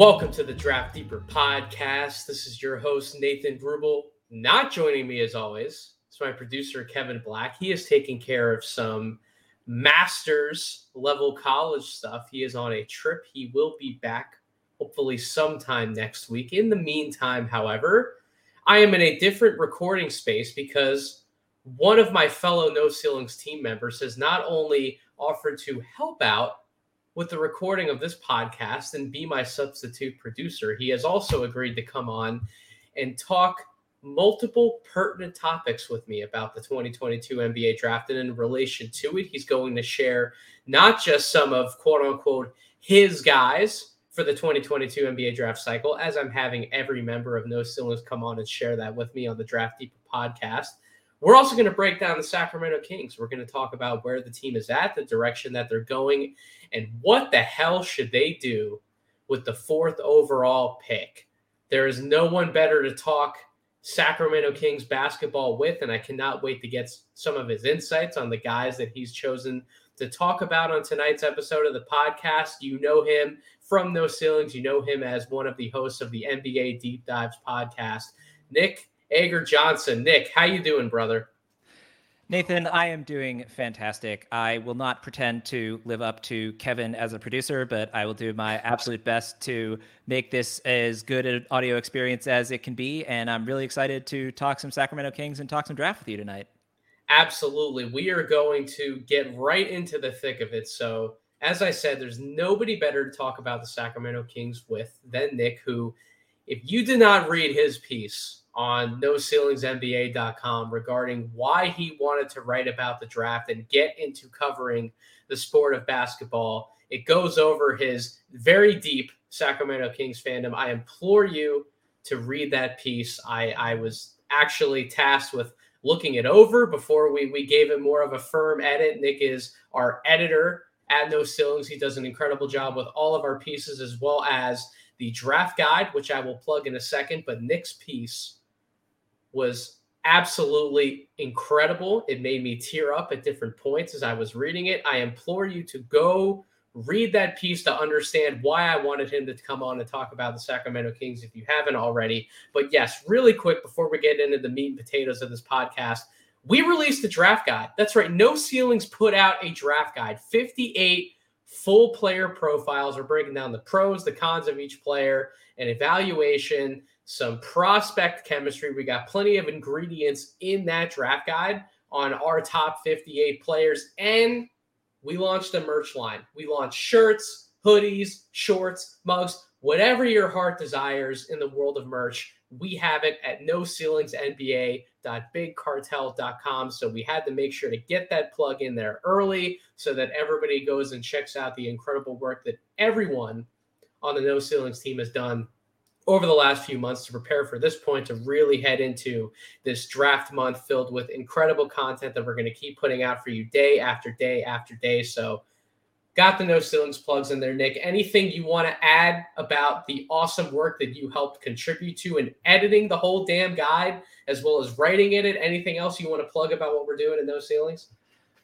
Welcome to the Draft Deeper podcast. This is your host, Nathan Grubel. Not joining me as always is my producer, Kevin Black. He is taking care of some master's level college stuff. He is on a trip. He will be back hopefully sometime next week. In the meantime, however, I am in a different recording space because one of my fellow No Ceilings team members has not only offered to help out with the recording of this podcast and be my substitute producer. He has also agreed to come on and talk multiple pertinent topics with me about the 2022 NBA draft. And in relation to it, he's going to share not just some of quote unquote his guys for the 2022 NBA draft cycle, as I'm having every member of No Ceilings come on and share that with me on the Draft Deep podcast. We're also going to break down the Sacramento Kings. We're going to talk about where the team is at, the direction that they're going, and what the hell should they do with the fourth overall pick. There is no one better to talk Sacramento Kings basketball with, and I cannot wait to get some of his insights on the guys that he's chosen to talk about on tonight's episode of the podcast. You know him from No Ceilings. You know him as one of the hosts of the NBA Deep Dives podcast. Nick Agar Johnson. Nick, how you doing, brother? Nathan, I am doing fantastic. I will not pretend to live up to Kevin as a producer, but I will do my absolute best to make this as good an audio experience as it can be. And I'm really excited to talk some Sacramento Kings and talk some draft with you tonight. Absolutely. We are going to get right into the thick of it. So, as I said, there's nobody better to talk about the Sacramento Kings with than Nick, who, if you did not read his piece, on NoCeilingsNBA.com regarding why he wanted to write about the draft and get into covering the sport of basketball. It goes over his very deep Sacramento Kings fandom. I implore you to read that piece. I, I was actually tasked with looking it over before we, we gave it more of a firm edit. Nick is our editor at No Ceilings. He does an incredible job with all of our pieces as well as the draft guide, which I will plug in a second. But Nick's piece was absolutely incredible. It made me tear up at different points as I was reading it. I implore you to go read that piece to understand why I wanted him to come on and talk about the Sacramento Kings if you haven't already. But yes, really quick before we get into the meat and potatoes of this podcast, we released a draft guide. That's right. No Ceilings put out a draft guide, 58 full player profiles. We're breaking down the pros, the cons of each player, and evaluation some prospect chemistry. We got plenty of ingredients in that draft guide on our top 58 players. And we launched a merch line. We launched shirts, hoodies, shorts, mugs, whatever your heart desires in the world of merch. We have it at no ceilings NBA.bigcartel.com. So we had to make sure to get that plug in there early so that everybody goes and checks out the incredible work that everyone on the No Ceilings team has done over the last few months to prepare for this point to really head into this draft month filled with incredible content that we're going to keep putting out for you day after day after day. So, got the no ceilings plugs in there, Nick. Anything you want to add about the awesome work that you helped contribute to in editing the whole damn guide, as well as writing in it? Anything else you want to plug about what we're doing in no ceilings?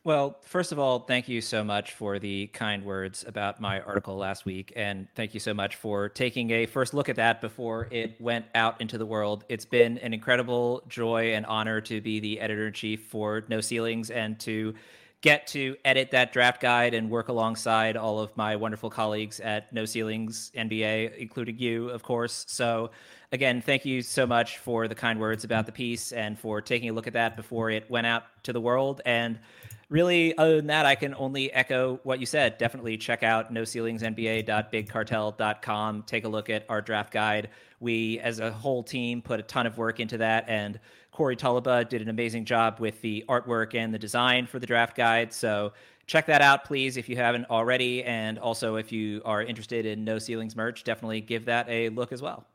Well, first of all, thank you so much for the kind words about my article last week. And thank you so much for taking a first look at that before it went out into the world. It's been an incredible joy and honor to be the editor in chief for No Ceilings and to get to edit that draft guide and work alongside all of my wonderful colleagues at No Ceilings NBA, including you, of course. So, again, thank you so much for the kind words about the piece and for taking a look at that before it went out to the world. And really, other than that, I can only echo what you said. Definitely check out noceilingsnba.bigcartel.com. Take a look at our draft guide. We, as a whole team, put a ton of work into that, and Corey Tulaba did an amazing job with the artwork and the design for the draft guide. So check that out, please, if you haven't already. And also, if you are interested in No Ceilings merch, definitely give that a look as well.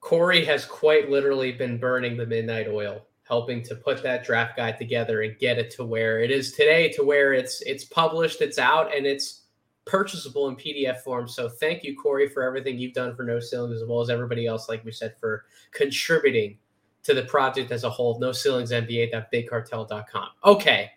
Corey has quite literally been burning the midnight oil helping to put that draft guide together and get it to where it is today to where it's it's published it's out and it's purchasable in pdf form. So thank you corey for everything you've done for no ceilings as well as everybody else like we said for contributing to the project as a whole. No ceilings nba.bigcartel.com okay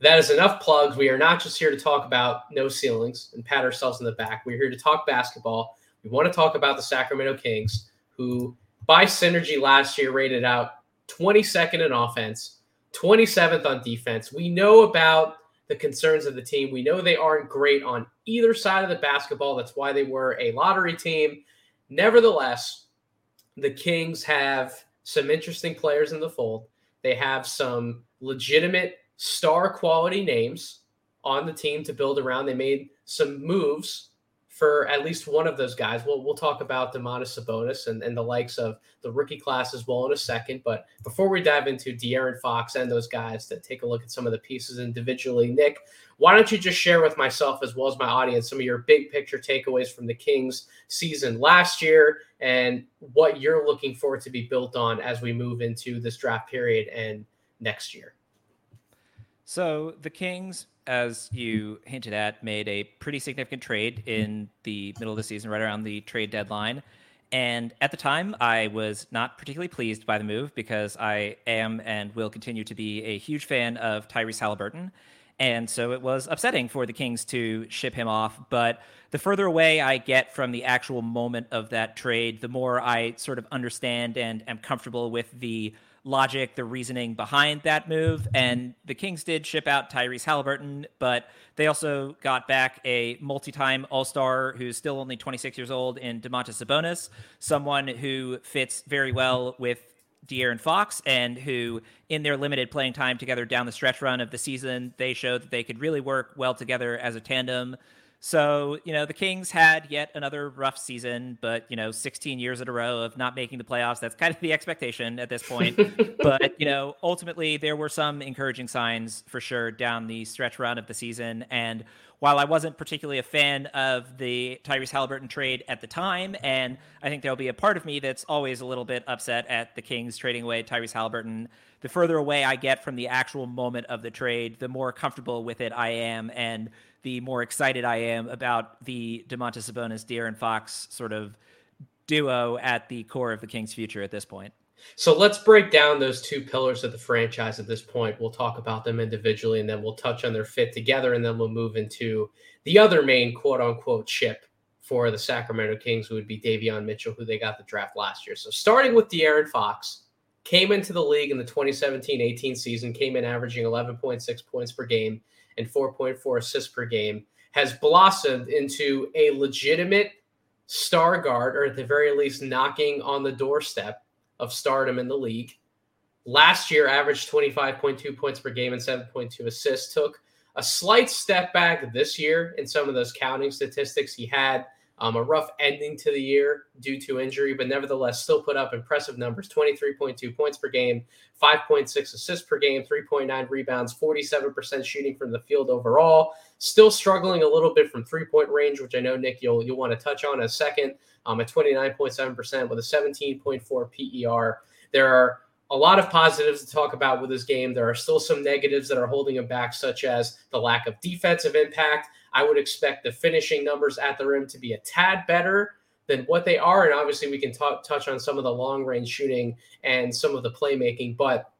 that is enough plugs. We are not just here to talk about no ceilings and pat ourselves in the back. We're here to talk basketball. We want to talk about the Sacramento Kings, who by synergy last year rated out 22nd in offense, 27th on defense. We know about the concerns of the team. We know they aren't great on either side of the basketball. That's why they were a lottery team. Nevertheless, the Kings have some interesting players in the fold. They have some legitimate star quality names on the team to build around. They made some moves for at least one of those guys. We'll, we'll talk about Domantas Sabonis and, and the likes of the rookie class as well in a second. But before we dive into De'Aaron Fox and those guys to take a look at some of the pieces individually, Nick, why don't you just share with myself as well as my audience some of your big picture takeaways from the Kings season last year and what you're looking for to be built on as we move into this draft period and next year? So the Kings as you hinted at, made a pretty significant trade in the middle of the season, right around the trade deadline. And at the time, I was not particularly pleased by the move because I am and will continue to be a huge fan of Tyrese Halliburton. And so it was upsetting for the Kings to ship him off. But the further away I get from the actual moment of that trade, the more I sort of understand and am comfortable with the logic, the reasoning behind that move. And the Kings did ship out Tyrese Halliburton, but they also got back a multi time All Star who's still only 26 years old in Domantas Sabonis, someone who fits very well with De'Aaron Fox, and who, in their limited playing time together down the stretch run of the season, they showed that they could really work well together as a tandem. So, you know, the Kings had yet another rough season, but, you know, 16 years in a row of not making the playoffs. That's kind of the expectation at this point. but, you know, ultimately, there were some encouraging signs for sure down the stretch run of the season. And while I wasn't particularly a fan of the Tyrese Halliburton trade at the time, and I think there'll be a part of me that's always a little bit upset at the Kings trading away Tyrese Halliburton, the further away I get from the actual moment of the trade, the more comfortable with it I am. And the more excited I am about the Domantas Sabonis, De'Aaron Fox sort of duo at the core of the Kings' future at this point. So let's break down those two pillars of the franchise at this point. We'll talk about them individually and then we'll touch on their fit together and then we'll move into the other main quote unquote ship for the Sacramento Kings, who would be Davion Mitchell, who they got the draft last year. So starting with De'Aaron Fox, came into the league in the 2017-18 season, came in averaging 11.6 points per game and 4.4 assists per game, has blossomed into a legitimate star guard, or at the very least, knocking on the doorstep of stardom in the league. Last year, averaged 25.2 points per game and 7.2 assists. Took a slight step back this year in some of those counting statistics. He had um, a rough ending to the year due to injury, but nevertheless still put up impressive numbers 23.2 points per game, 5.6 assists per game, 3.9 rebounds, 47% shooting from the field overall. Still struggling a little bit from three point range, which I know, Nick, you'll, you'll want to touch on in a second, um, at 29.7% with a 17.4 PER. There are a lot of positives to talk about with this game. There are still some negatives that are holding him back, such as the lack of defensive impact. I would expect the finishing numbers at the rim to be a tad better than what they are. And obviously, we can t- touch on some of the long range shooting and some of the playmaking. But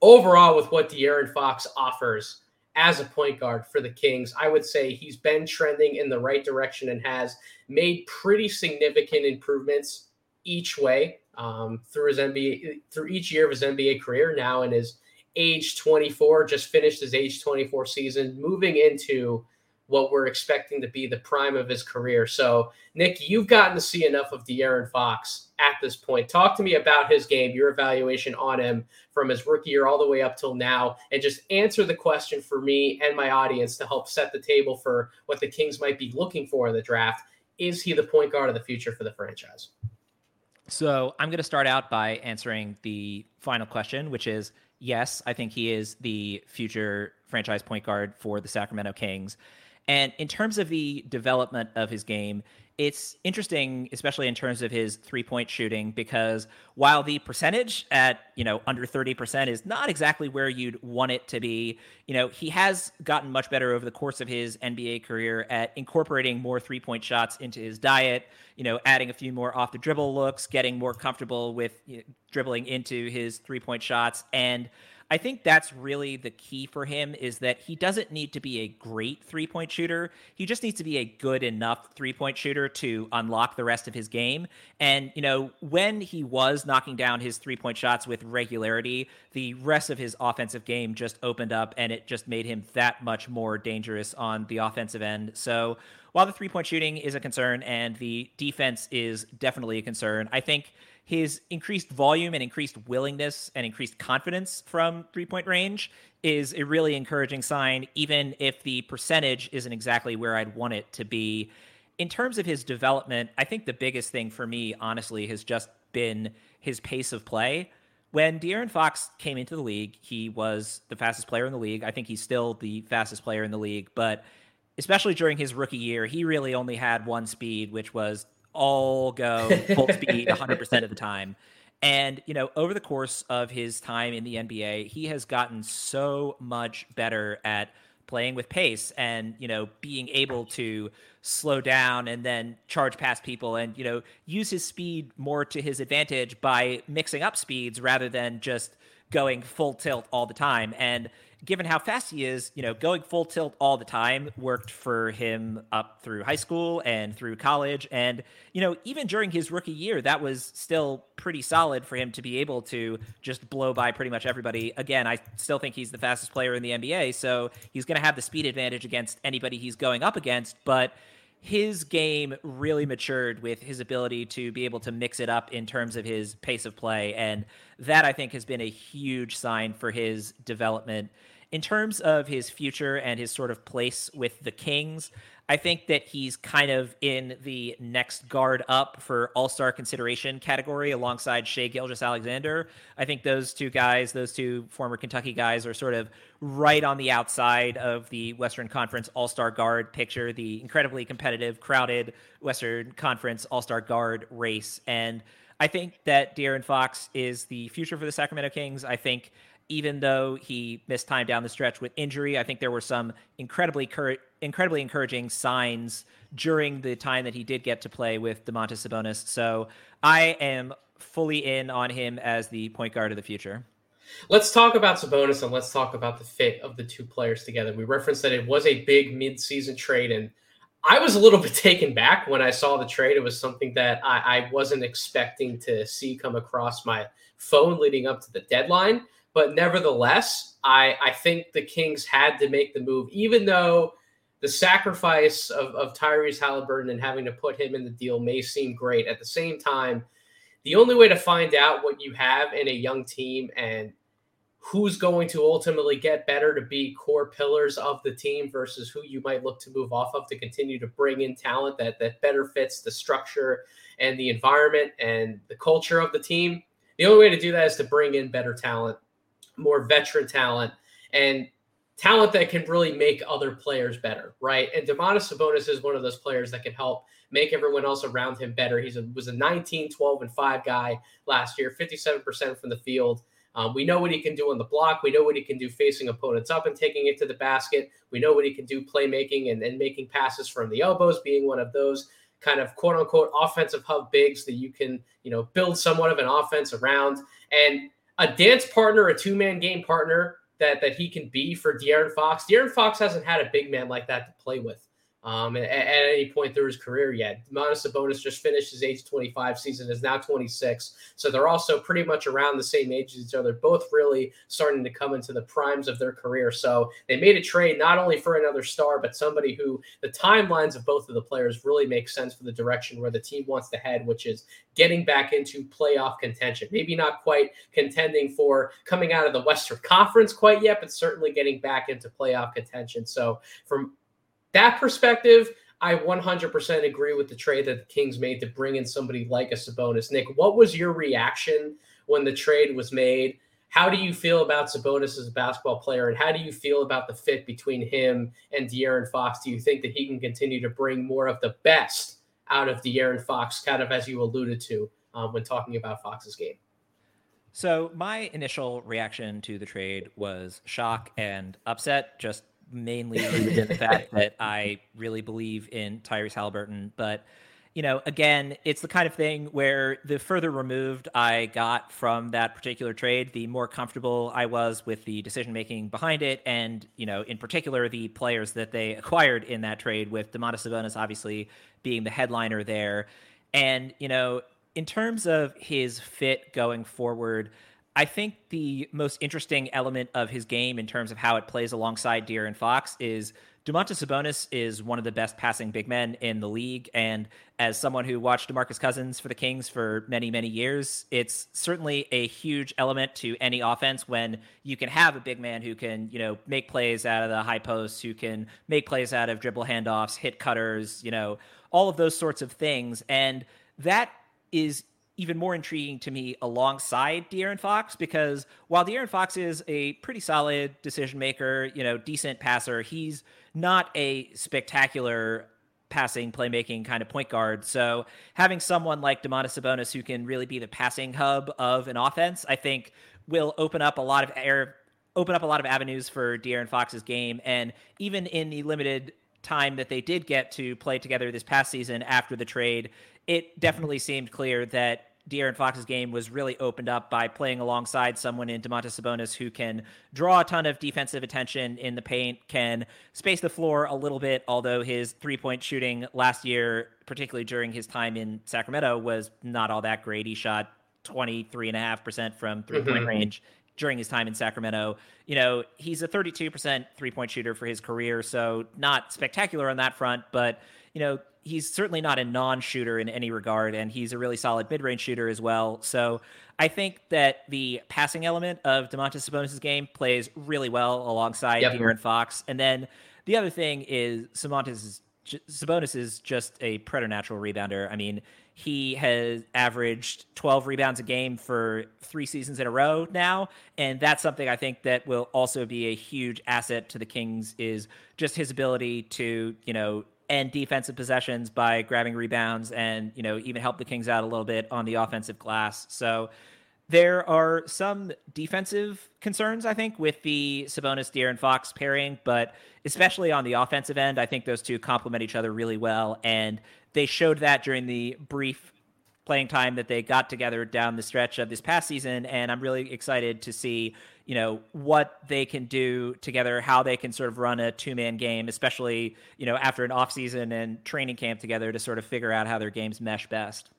overall, with what De'Aaron Fox offers as a point guard for the Kings, I would say he's been trending in the right direction and has made pretty significant improvements each way um, through his NBA through each year of his NBA career. Now in his age 24, just finished his age 24 season, moving into what we're expecting to be the prime of his career. So, Nick, you've gotten to see enough of De'Aaron Fox at this point. Talk to me about his game, your evaluation on him from his rookie year all the way up till now, and just answer the question for me and my audience to help set the table for what the Kings might be looking for in the draft. Is he the point guard of the future for the franchise? So, I'm going to start out by answering the final question, which is yes, I think he is the future franchise point guard for the Sacramento Kings. And in terms of the development of his game, it's interesting, especially in terms of his three point shooting, because while the percentage at, you know, under 30% is not exactly where you'd want it to be, you know, he has gotten much better over the course of his NBA career at incorporating more three point shots into his diet, you know, adding a few more off the dribble looks, getting more comfortable with you know, dribbling into his three point shots. And I think that's really the key for him is that he doesn't need to be a great three point shooter. He just needs to be a good enough three point shooter to unlock the rest of his game. And, you know, when he was knocking down his three point shots with regularity, the rest of his offensive game just opened up and it just made him that much more dangerous on the offensive end. So while the three point shooting is a concern and the defense is definitely a concern, I think his increased volume and increased willingness and increased confidence from three point range is a really encouraging sign, even if the percentage isn't exactly where I'd want it to be. In terms of his development, I think the biggest thing for me, honestly, has just been his pace of play. When De'Aaron Fox came into the league, he was the fastest player in the league. I think he's still the fastest player in the league, but especially during his rookie year, he really only had one speed, which was all go full speed 100% of the time. And, you know, over the course of his time in the NBA, he has gotten so much better at playing with pace and, you know, being able to slow down and then charge past people and, you know, use his speed more to his advantage by mixing up speeds rather than just going full tilt all the time. And, given how fast he is, you know, going full tilt all the time worked for him up through high school and through college. And, you know, even during his rookie year, that was still pretty solid for him to be able to just blow by pretty much everybody. Again, I still think he's the fastest player in the NBA, so he's going to have the speed advantage against anybody he's going up against. But, his game really matured with his ability to be able to mix it up in terms of his pace of play. And that I think has been a huge sign for his development in terms of his future and his sort of place with the Kings, I think that he's kind of in the next guard up for All Star consideration category alongside Shai Gilgeous-Alexander. I think those two guys, those two former Kentucky guys, are sort of right on the outside of the Western Conference All Star guard picture, the incredibly competitive, crowded Western Conference All Star guard race. And I think that De'Aaron Fox is the future for the Sacramento Kings. I think even though he missed time down the stretch with injury. I think there were some incredibly cur- incredibly encouraging signs during the time that he did get to play with Domantas Sabonis. So I am fully in on him as the point guard of the future. Let's talk about Sabonis and let's talk about the fit of the two players together. We referenced that it was a big mid-season trade, and I was a little bit taken back when I saw the trade. It was something that I, I wasn't expecting to see come across my phone leading up to the deadline. But nevertheless, I, I think the Kings had to make the move, even though the sacrifice of, of Tyrese Halliburton and having to put him in the deal may seem great. At the same time, the only way to find out what you have in a young team and who's going to ultimately get better to be core pillars of the team versus who you might look to move off of to continue to bring in talent that that better fits the structure and the environment and the culture of the team. The only way to do that is to bring in better talent more veteran talent and talent that can really make other players better, right? And Domantas Sabonis is one of those players that can help make everyone else around him better. He was a 19, 12, and 5 guy last year, 57% from the field. Um, we know what he can do on the block. We know what he can do facing opponents up and taking it to the basket. We know what he can do playmaking and, and making passes from the elbows, being one of those kind of quote unquote offensive hub bigs that you can, you know, build somewhat of an offense around. And a dance partner, a two man game partner that that he can be for De'Aaron Fox. De'Aaron Fox hasn't had a big man like that to play with um, at, at, any point through his career yet. Domantas Sabonis just finished his age 25 season, is now 26. So they're also pretty much around the same age as each other, both really starting to come into the primes of their career. So they made a trade not only for another star, but somebody who the timelines of both of the players really make sense for the direction where the team wants to head, which is getting back into playoff contention. Maybe not quite contending for coming out of the Western Conference quite yet, but certainly getting back into playoff contention. So from that perspective, I 100% agree with the trade that the Kings made to bring in somebody like a Sabonis. Nick, what was your reaction when the trade was made? How do you feel about Sabonis as a basketball player, and how do you feel about the fit between him and De'Aaron Fox? Do you think that he can continue to bring more of the best out of De'Aaron Fox, kind of as you alluded to um, when talking about Fox's game? So my initial reaction to the trade was shock and upset, just mainly rooted in the fact that I really believe in Tyrese Halliburton. But you know, again, it's the kind of thing where the further removed I got from that particular trade, the more comfortable I was with the decision making behind it. And, you know, in particular, the players that they acquired in that trade, with Domantas Sabonis obviously being the headliner there. And, you know, in terms of his fit going forward, I think the most interesting element of his game in terms of how it plays alongside De'Aaron Fox is Domantas Sabonis is one of the best passing big men in the league. And as someone who watched DeMarcus Cousins for the Kings for many, many years, it's certainly a huge element to any offense when you can have a big man who can, you know, make plays out of the high posts, who can make plays out of dribble handoffs, hit cutters, you know, all of those sorts of things. And that is even more intriguing to me alongside De'Aaron Fox because while De'Aaron Fox is a pretty solid decision maker, you know, decent passer, he's not a spectacular passing, playmaking kind of point guard. So having someone like Domantas Sabonis who can really be the passing hub of an offense, I think will open up a lot of air, open up a lot of avenues for De'Aaron Fox's game. And even in the limited time that they did get to play together this past season after the trade, it definitely seemed clear that De'Aaron Fox's game was really opened up by playing alongside someone in Domantas Sabonis who can draw a ton of defensive attention in the paint, can space the floor a little bit, although his three point shooting last year, particularly during his time in Sacramento, was not all that great. He shot 23.5% from three point mm-hmm. range during his time in Sacramento. You know, he's a 32% three point shooter for his career, so not spectacular on that front, but, you know, he's certainly not a non-shooter in any regard, and he's a really solid mid-range shooter as well. So I think that the passing element of Domantas Sabonis' game plays really well alongside yep. De'Aaron Fox. And then the other thing is Sabonis Sabonis is just a preternatural rebounder. I mean, he has averaged 12 rebounds a game for three seasons in a row now, and that's something I think that will also be a huge asset to the Kings is just his ability to, you know, end defensive possessions by grabbing rebounds and you know even help the Kings out a little bit on the offensive glass. So there are some defensive concerns, I think, with the Sabonis De'Aaron Fox pairing, but especially on the offensive end, I think those two complement each other really well, and they showed that during the brief playing time that they got together down the stretch of this past season. And I'm really excited to see you know what they can do together how they can sort of run a two-man game especially you know after an offseason and training camp together to sort of figure out how their games mesh best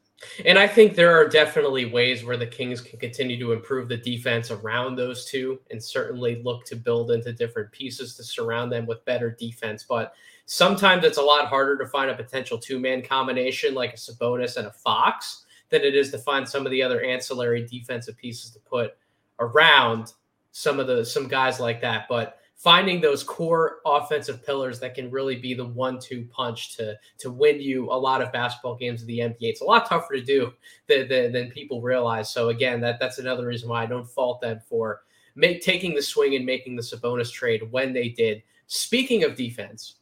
and I think there are definitely ways where the Kings can continue to improve the defense around those two and certainly look to build into different pieces to surround them with better defense. But sometimes it's a lot harder to find a potential two man combination like a Sabonis and a Fox than it is to find some of the other ancillary defensive pieces to put around some of the some guys like that, but finding those core offensive pillars that can really be the one-two punch to to win you a lot of basketball games of the NBA. It's a lot tougher to do than, than, than people realize. So again, that that's another reason why I don't fault them for make, taking the swing and making the Sabonis trade when they did. Speaking of defense,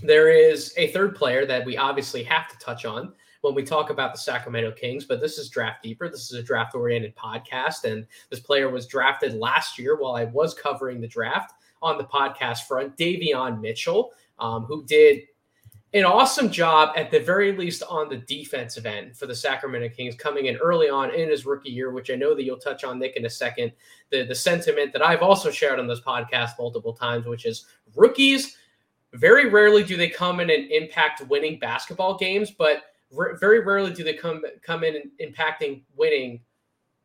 there is a third player that we obviously have to touch on when we talk about the Sacramento Kings, but this is Draft Deeper. This is a draft oriented podcast. And this player was drafted last year while I was covering the draft on the podcast front, Davion Mitchell, um, who did an awesome job at the very least on the defensive end for the Sacramento Kings coming in early on in his rookie year, which I know that you'll touch on Nick in a second. The the sentiment that I've also shared on this podcast multiple times, which is rookies very rarely do they come in and impact winning basketball games, but very rarely do they come come in impacting winning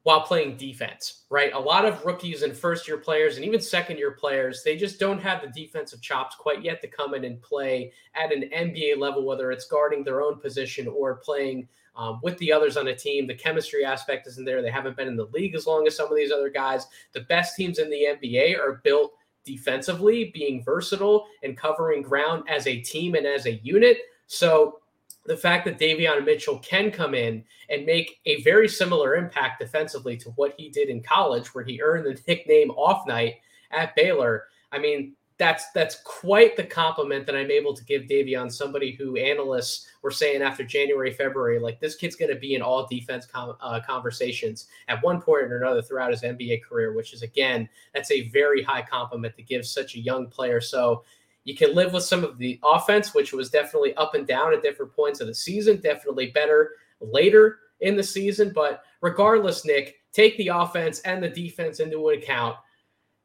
while playing defense, right? A lot of rookies and first year players and even second year players, they just don't have the defensive chops quite yet to come in and play at an NBA level, whether it's guarding their own position or playing um, with the others on a team. The chemistry aspect isn't there. They haven't been in the league as long as some of these other guys. The best teams in the NBA are built defensively, being versatile and covering ground as a team and as a unit. So the fact that Davion Mitchell can come in and make a very similar impact defensively to what he did in college, where he earned the nickname Off Night at Baylor. I mean, that's that's quite the compliment that I'm able to give Davion, somebody who analysts were saying after January, February, like this kid's going to be in all defense com- uh, conversations at one point or another throughout his NBA career, which is again, that's a very high compliment to give such a young player. So You can live with some of the offense, which was definitely up and down at different points of the season, definitely better later in the season. But regardless, Nick, take the offense and the defense into account.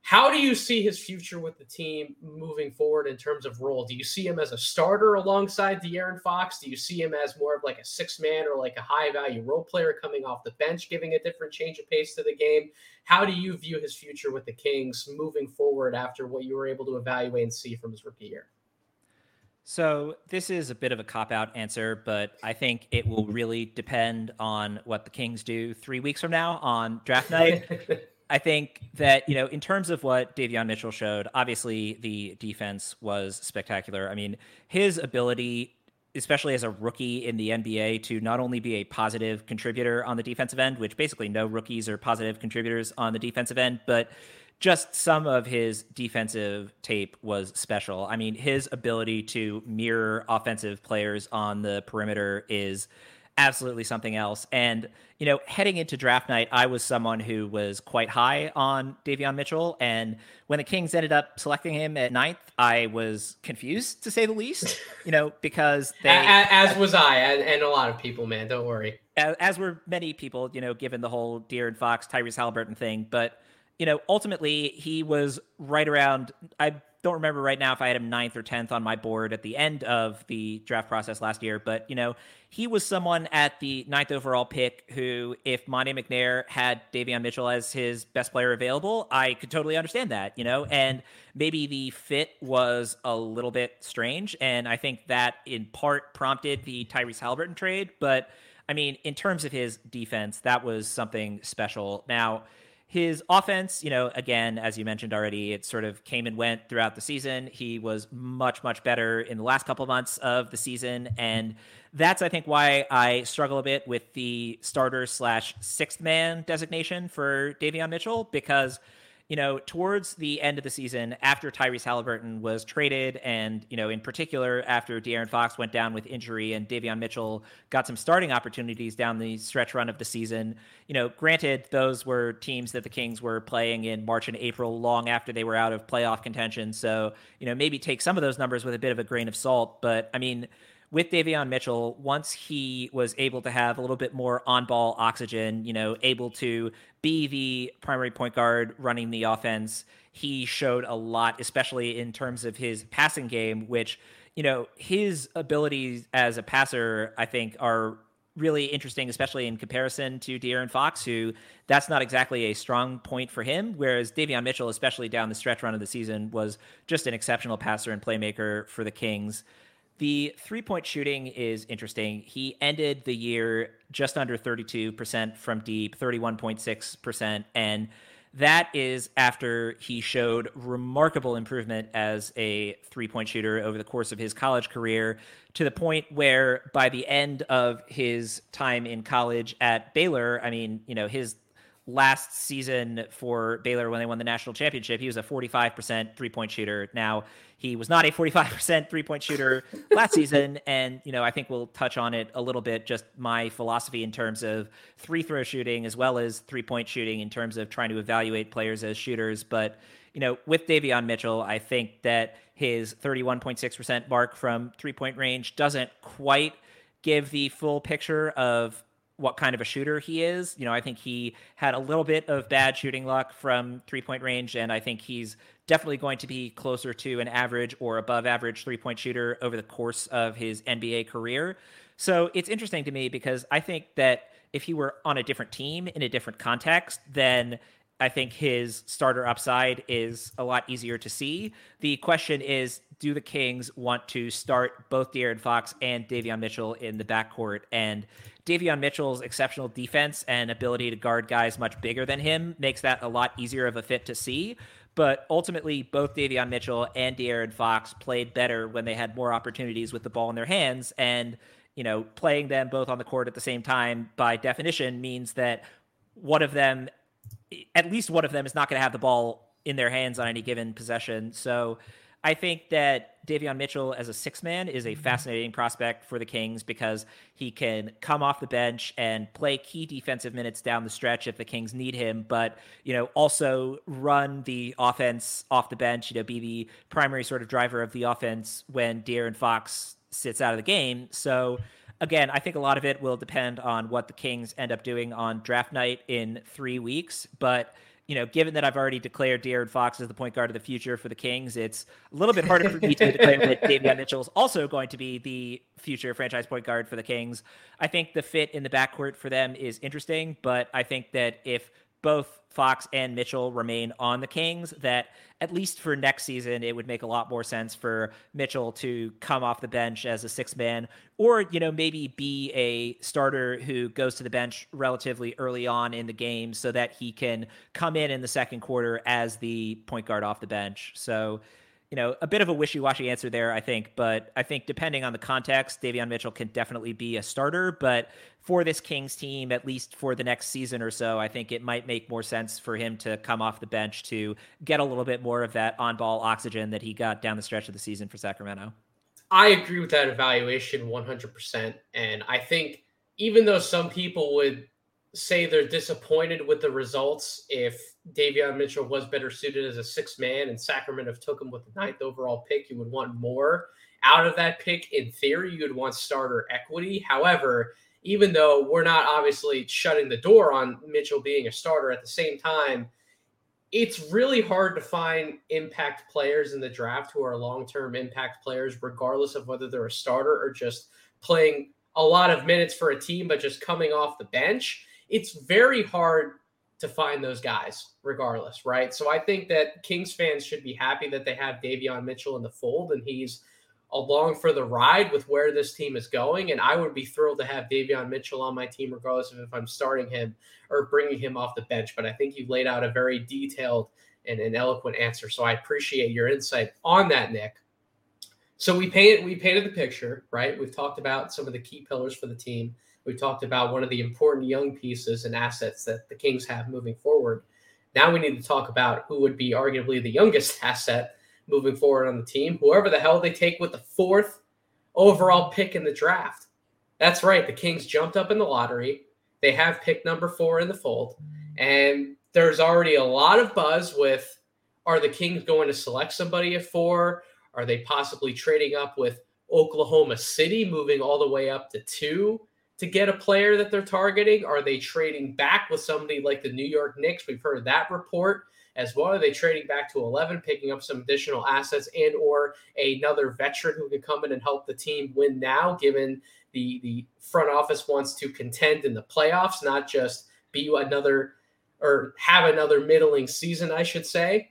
How do you see his future with the team moving forward in terms of role? Do you see him as a starter alongside De'Aaron Fox? Do you see him as more of like a six man or like a high value role player coming off the bench, giving a different change of pace to the game? How do you view his future with the Kings moving forward after what you were able to evaluate and see from his rookie year? So, this is a bit of a cop out answer, but I think it will really depend on what the Kings do three weeks from now on draft night. I think that, you know, in terms of what Davion Mitchell showed, obviously the defense was spectacular. I mean, his ability, especially as a rookie in the NBA, to not only be a positive contributor on the defensive end, which basically no rookies are positive contributors on the defensive end, but just some of his defensive tape was special. I mean, his ability to mirror offensive players on the perimeter is absolutely something else. And, you know, heading into draft night, I was someone who was quite high on Davion Mitchell. And when the Kings ended up selecting him at ninth, I was confused to say the least, you know, because they. as, was I, and a lot of people, man, don't worry. As were many people, you know, given the whole De'Aaron Fox, Tyrese Halliburton thing. But, you know, ultimately he was right around. I don't remember right now if I had him ninth or tenth on my board at the end of the draft process last year, but you know, he was someone at the ninth overall pick who, if Monte McNair had Davion Mitchell as his best player available, I could totally understand that, you know, and maybe the fit was a little bit strange, and I think that in part prompted the Tyrese Halliburton trade, but I mean, in terms of his defense, that was something special. Now his offense, you know, again, as you mentioned already, it sort of came and went throughout the season. He was much, much better in the last couple months of the season. And that's, I think, why I struggle a bit with the starter slash sixth man designation for Davion Mitchell, because you know, towards the end of the season, after Tyrese Halliburton was traded, and you know, in particular after De'Aaron Fox went down with injury and Davion Mitchell got some starting opportunities down the stretch run of the season. You know, granted, those were teams that the Kings were playing in March and April, long after they were out of playoff contention. So, you know, maybe take some of those numbers with a bit of a grain of salt. But I mean, with Davion Mitchell, once he was able to have a little bit more on ball oxygen, you know, able to be the primary point guard running the offense, he showed a lot, especially in terms of his passing game, which, you know, his abilities as a passer, I think, are really interesting, especially in comparison to De'Aaron Fox, who that's not exactly a strong point for him. Whereas Davion Mitchell, especially down the stretch run of the season, was just an exceptional passer and playmaker for the Kings. The three point shooting is interesting. He ended the year just under 32% from deep, 31.6%. And that is after he showed remarkable improvement as a three point shooter over the course of his college career to the point where by the end of his time in college at Baylor, I mean, you know, his last season for Baylor when they won the national championship, he was a 45% three point shooter. Now, he was not a 45% three point shooter last season. And, you know, I think we'll touch on it a little bit, just my philosophy in terms of three throw shooting as well as three point shooting in terms of trying to evaluate players as shooters. But, you know, with Davion Mitchell, I think that his 31.6% mark from three point range doesn't quite give the full picture of what kind of a shooter he is. You know, I think he had a little bit of bad shooting luck from three point range, and I think he's definitely going to be closer to an average or above average three point shooter over the course of his NBA career. So it's interesting to me because I think that if he were on a different team in a different context, then I think his starter upside is a lot easier to see. The question is do the Kings want to start both De'Aaron Fox and Davion Mitchell in the backcourt? And Davion Mitchell's exceptional defense and ability to guard guys much bigger than him makes that a lot easier of a fit to see. But ultimately, both Davion Mitchell and De'Aaron Fox played better when they had more opportunities with the ball in their hands. And, you know, playing them both on the court at the same time, by definition, means that one of them, at least one of them, is not going to have the ball in their hands on any given possession. So, I think that Davion Mitchell as a six man is a mm-hmm. fascinating prospect for the Kings because he can come off the bench and play key defensive minutes down the stretch if the Kings need him, but you know also run the offense off the bench. You know, be the primary sort of driver of the offense when De'Aaron Fox sits out of the game. So again, I think a lot of it will depend on what the Kings end up doing on draft night in three weeks. But you know, given that I've already declared De'Aaron Fox as the point guard of the future for the Kings, it's a little bit harder for me to declare that Davion Mitchell is also going to be the future franchise point guard for the Kings. I think the fit in the backcourt for them is interesting, but I think that if both Fox and Mitchell remain on the Kings, that at least for next season, it would make a lot more sense for Mitchell to come off the bench as a six man, or, you know, maybe be a starter who goes to the bench relatively early on in the game so that he can come in in the second quarter as the point guard off the bench. So, you know, a bit of a wishy-washy answer there, I think. But I think depending on the context, Davion Mitchell can definitely be a starter. But for this Kings team, at least for the next season or so, I think it might make more sense for him to come off the bench to get a little bit more of that on-ball oxygen that he got down the stretch of the season for Sacramento. I agree with that evaluation 100%. And I think even though some people would say they're disappointed with the results if Davion Mitchell was better suited as a six man and Sacramento took him with the ninth overall pick. You would want more out of that pick. In theory, you would want starter equity. However, even though we're not obviously shutting the door on Mitchell being a starter at the same time, it's really hard to find impact players in the draft who are long term impact players, regardless of whether they're a starter or just playing a lot of minutes for a team, but just coming off the bench it's very hard to find those guys regardless, right? So I think that Kings fans should be happy that they have Davion Mitchell in the fold and he's along for the ride with where this team is going. And I would be thrilled to have Davion Mitchell on my team, regardless of if I'm starting him or bringing him off the bench. But I think you've laid out a very detailed and an eloquent answer. So I appreciate your insight on that, Nick. So we painted we painted the picture, right? We've talked about some of the key pillars for the team. We talked about one of the important young pieces and assets that the Kings have moving forward. Now we need to talk about who would be arguably the youngest asset moving forward on the team, whoever the hell they take with the fourth overall pick in the draft. That's right. The Kings jumped up in the lottery. They have pick number four in the fold. And there's already a lot of buzz with are the Kings going to select somebody at four? Are they possibly trading up with Oklahoma City, moving all the way up to two? To get a player that they're targeting? Are they trading back with somebody like the New York Knicks? We've heard that report as well. Are they trading back to 11, picking up some additional assets and or another veteran who can come in and help the team win now, given the, the front office wants to contend in the playoffs, not just be another or have another middling season, I should say.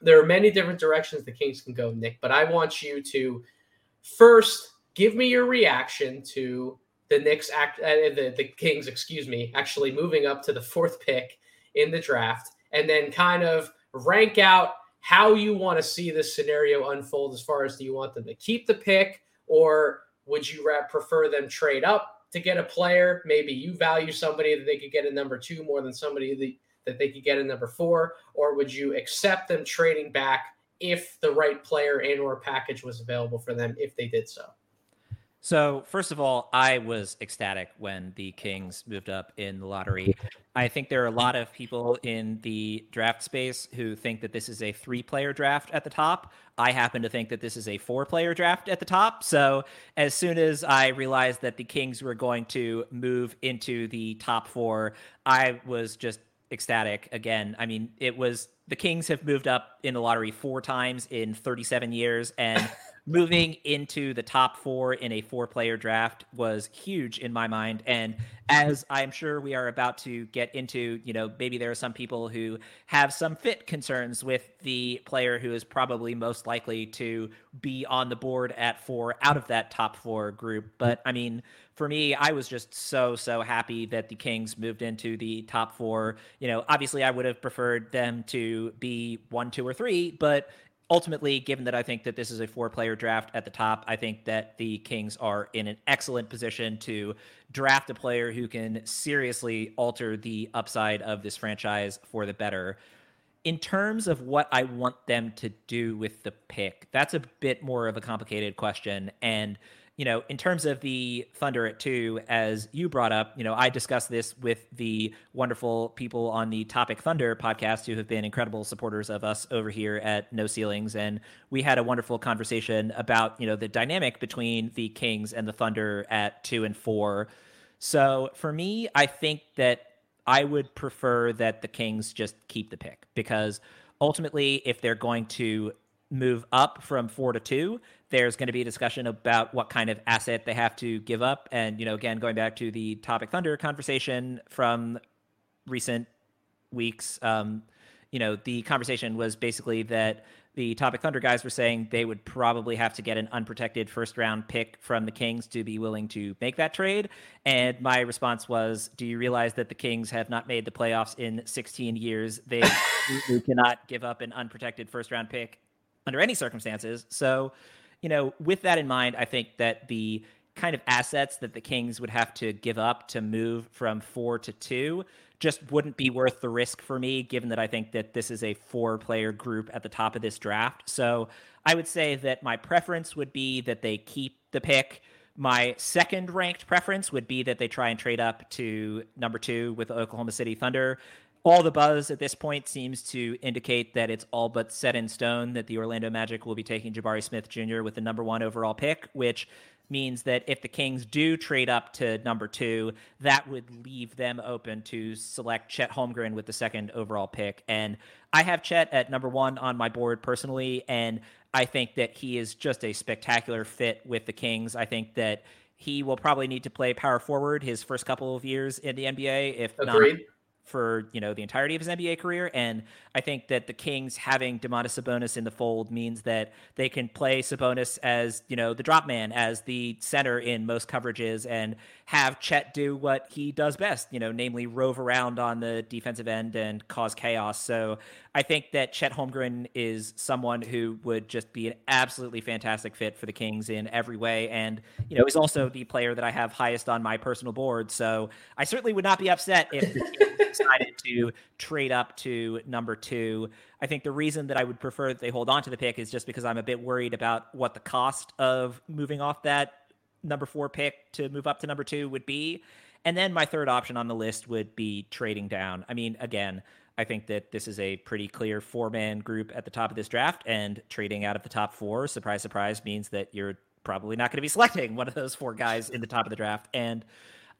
There are many different directions the Kings can go, Nick, but I want you to first give me your reaction to the Knicks act uh, the the Kings, excuse me, actually moving up to the fourth pick in the draft, and then kind of rank out how you want to see this scenario unfold. As far as do you want them to keep the pick, or would you prefer them trade up to get a player? Maybe you value somebody that they could get a number two more than somebody that, that they could get a number four, or would you accept them trading back if the right player and or package was available for them if they did so? So, first of all, I was ecstatic when the Kings moved up in the lottery. I think there are a lot of people in the draft space who think that this is a three player draft at the top. I happen to think that this is a four player draft at the top. So, as soon as I realized that the Kings were going to move into the top four, I was just ecstatic again. I mean, it was the Kings have moved up in the lottery four times in 37 years. And moving into the top four in a four player draft was huge in my mind. And as I'm sure we are about to get into, you know, maybe there are some people who have some fit concerns with the player who is probably most likely to be on the board at four out of that top four group. But I mean, for me, I was just so, so happy that the Kings moved into the top four. You know, obviously, I would have preferred them to be one, two, or three, but ultimately, given that I think that this is a four player draft at the top, I think that the Kings are in an excellent position to draft a player who can seriously alter the upside of this franchise for the better. in terms of what I want them to do with the pick, that's a bit more of a complicated question. And, you know, in terms of the Thunder at two, as you brought up, you know, I discussed this with the wonderful people on the Topic Thunder podcast who have been incredible supporters of us over here at No Ceilings. And we had a wonderful conversation about, you know, the dynamic between the Kings and the Thunder at two and four. So for me, I think that I would prefer that the Kings just keep the pick because ultimately, if they're going to move up from four to two, there's going to be a discussion about what kind of asset they have to give up. And, you know, again, going back to the Topic Thunder conversation from recent weeks, um, you know, the conversation was basically that the Topic Thunder guys were saying they would probably have to get an unprotected first round pick from the Kings to be willing to make that trade. And my response was, Do you realize that the Kings have not made the playoffs in 16 years? They, they cannot give up an unprotected first round pick under any circumstances. So, you know, with that in mind, I think that the kind of assets that the Kings would have to give up to move from four to two just wouldn't be worth the risk for me, given that I think that this is a four player group at the top of this draft. So I would say that my preference would be that they keep the pick. My second ranked preference would be that they try and trade up to number two with Oklahoma City Thunder. All the buzz at this point seems to indicate that it's all but set in stone that the Orlando Magic will be taking Jabari Smith Jr. with the number one overall pick, which means that if the Kings do trade up to number two, that would leave them open to select Chet Holmgren with the second overall pick. And I have Chet at number one on my board personally, and I think that he is just a spectacular fit with the Kings. I think that he will probably need to play power forward his first couple of years in the NBA, if Agreed. not for you know the entirety of his NBA career. And I think that the Kings having Domantas Sabonis in the fold means that they can play Sabonis as you know the drop man, as the center in most coverages, and have Chet do what he does best, you know, namely rove around on the defensive end and cause chaos. So I think that Chet Holmgren is someone who would just be an absolutely fantastic fit for the Kings in every way. And, you know, is also the player that I have highest on my personal board. So I certainly would not be upset if decided to trade up to number two. I think the reason that I would prefer that they hold on to the pick is just because I'm a bit worried about what the cost of moving off that number four pick to move up to number two would be. And then my third option on the list would be trading down. I mean, again, I think that this is a pretty clear four man group at the top of this draft, and trading out of the top four, surprise, surprise, means that you're probably not going to be selecting one of those four guys in the top of the draft. And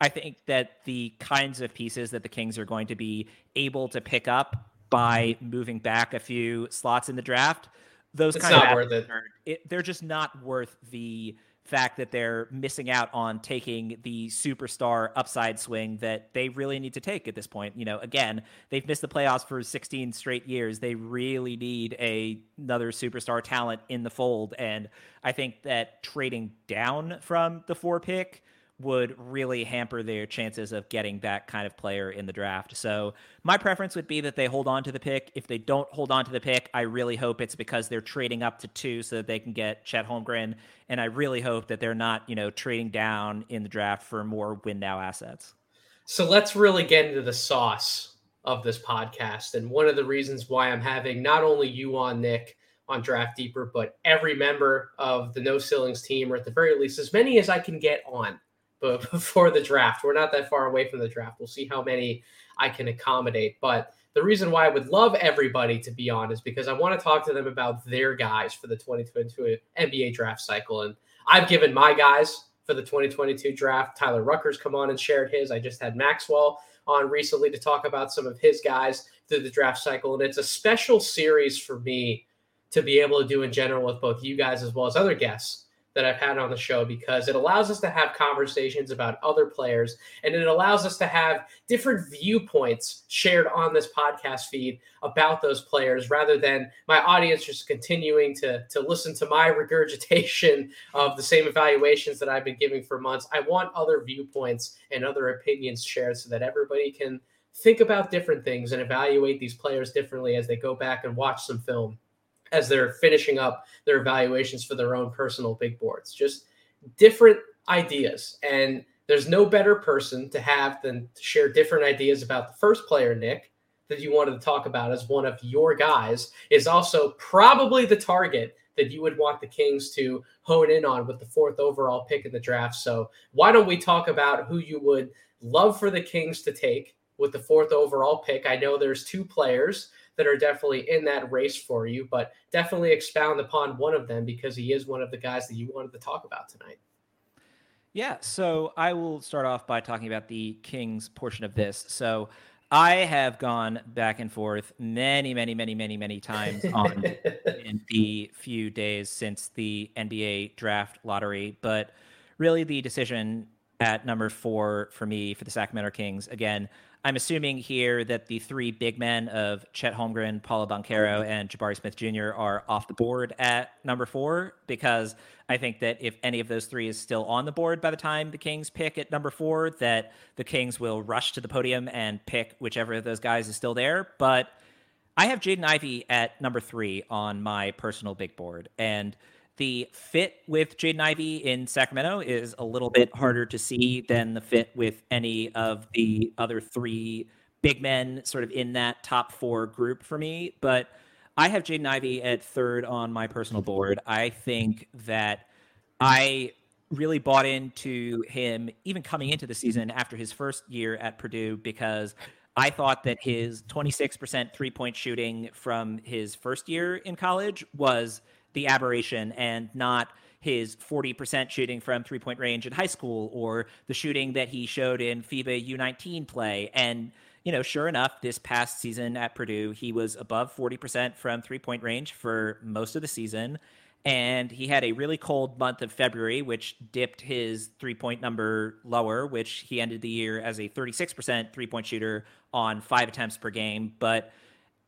I think that the kinds of pieces that the Kings are going to be able to pick up by moving back a few slots in the draft, those it's kind of. Are, it, they're just not worth the fact that they're missing out on taking the superstar upside swing that they really need to take at this point. You know, again, they've missed the playoffs for 16 straight years. They really need a, another superstar talent in the fold. And I think that trading down from the four pick would really hamper their chances of getting that kind of player in the draft. So my preference would be that they hold on to the pick. If they don't hold on to the pick, I really hope it's because they're trading up to two so that they can get Chet Holmgren. And I really hope that they're not, you know, trading down in the draft for more win now assets. So let's really get into the sauce of this podcast. And one of the reasons why I'm having not only you on, Nick, on Draft Deeper, but every member of the No Ceilings team, or at the very least, as many as I can get on before the draft. We're not that far away from the draft. We'll see how many I can accommodate. But the reason why I would love everybody to be on is because I want to talk to them about their guys for the 2022 NBA draft cycle. And I've given my guys for the 2022 draft. Tyler Rucker's come on and shared his. I just had Maxwell on recently to talk about some of his guys through the draft cycle. And it's a special series for me to be able to do in general with both you guys as well as other guests that I've had on the show because it allows us to have conversations about other players and it allows us to have different viewpoints shared on this podcast feed about those players rather than my audience just continuing to, to listen to my regurgitation of the same evaluations that I've been giving for months. I want other viewpoints and other opinions shared so that everybody can think about different things and evaluate these players differently as they go back and watch some film as they're finishing up their evaluations for their own personal big boards. Just different ideas. And there's no better person to have than to share different ideas about the first player, Nick, that you wanted to talk about as one of your guys is also probably the target that you would want the Kings to hone in on with the fourth overall pick in the draft. So, why don't we talk about who you would love for the Kings to take with the fourth overall pick? I know there's two players that are definitely in that race for you, but definitely expound upon one of them because he is one of the guys that you wanted to talk about tonight. Yeah, so I will start off by talking about the Kings portion of this. So I have gone back and forth many, many, many, many, many times on in the few days since the NBA draft lottery, but really the decision at number four for me for the Sacramento Kings again I'm assuming here that the three big men of Chet Holmgren, Paolo Banchero, mm-hmm. and Jabari Smith Jr. are off the board at number four because I think that if any of those three is still on the board by the time the Kings pick at number four, that the Kings will rush to the podium and pick whichever of those guys is still there. But I have Jaden Ivey at number three on my personal big board. And the fit with Jaden Ivey in Sacramento is a little bit harder to see than the fit with any of the other three big men sort of in that top four group for me. But I have Jaden Ivey at third on my personal board. I think that I really bought into him even coming into the season after his first year at Purdue because I thought that his 26% three point shooting from his first year in college was the aberration and not his 40% shooting from three point range in high school or the shooting that he showed in FIBA U19 play. And, you know, sure enough, this past season at Purdue, he was above 40% from three point range for most of the season. And he had a really cold month of February, which dipped his three point number lower, which he ended the year as a 36% three point shooter on five attempts per game. But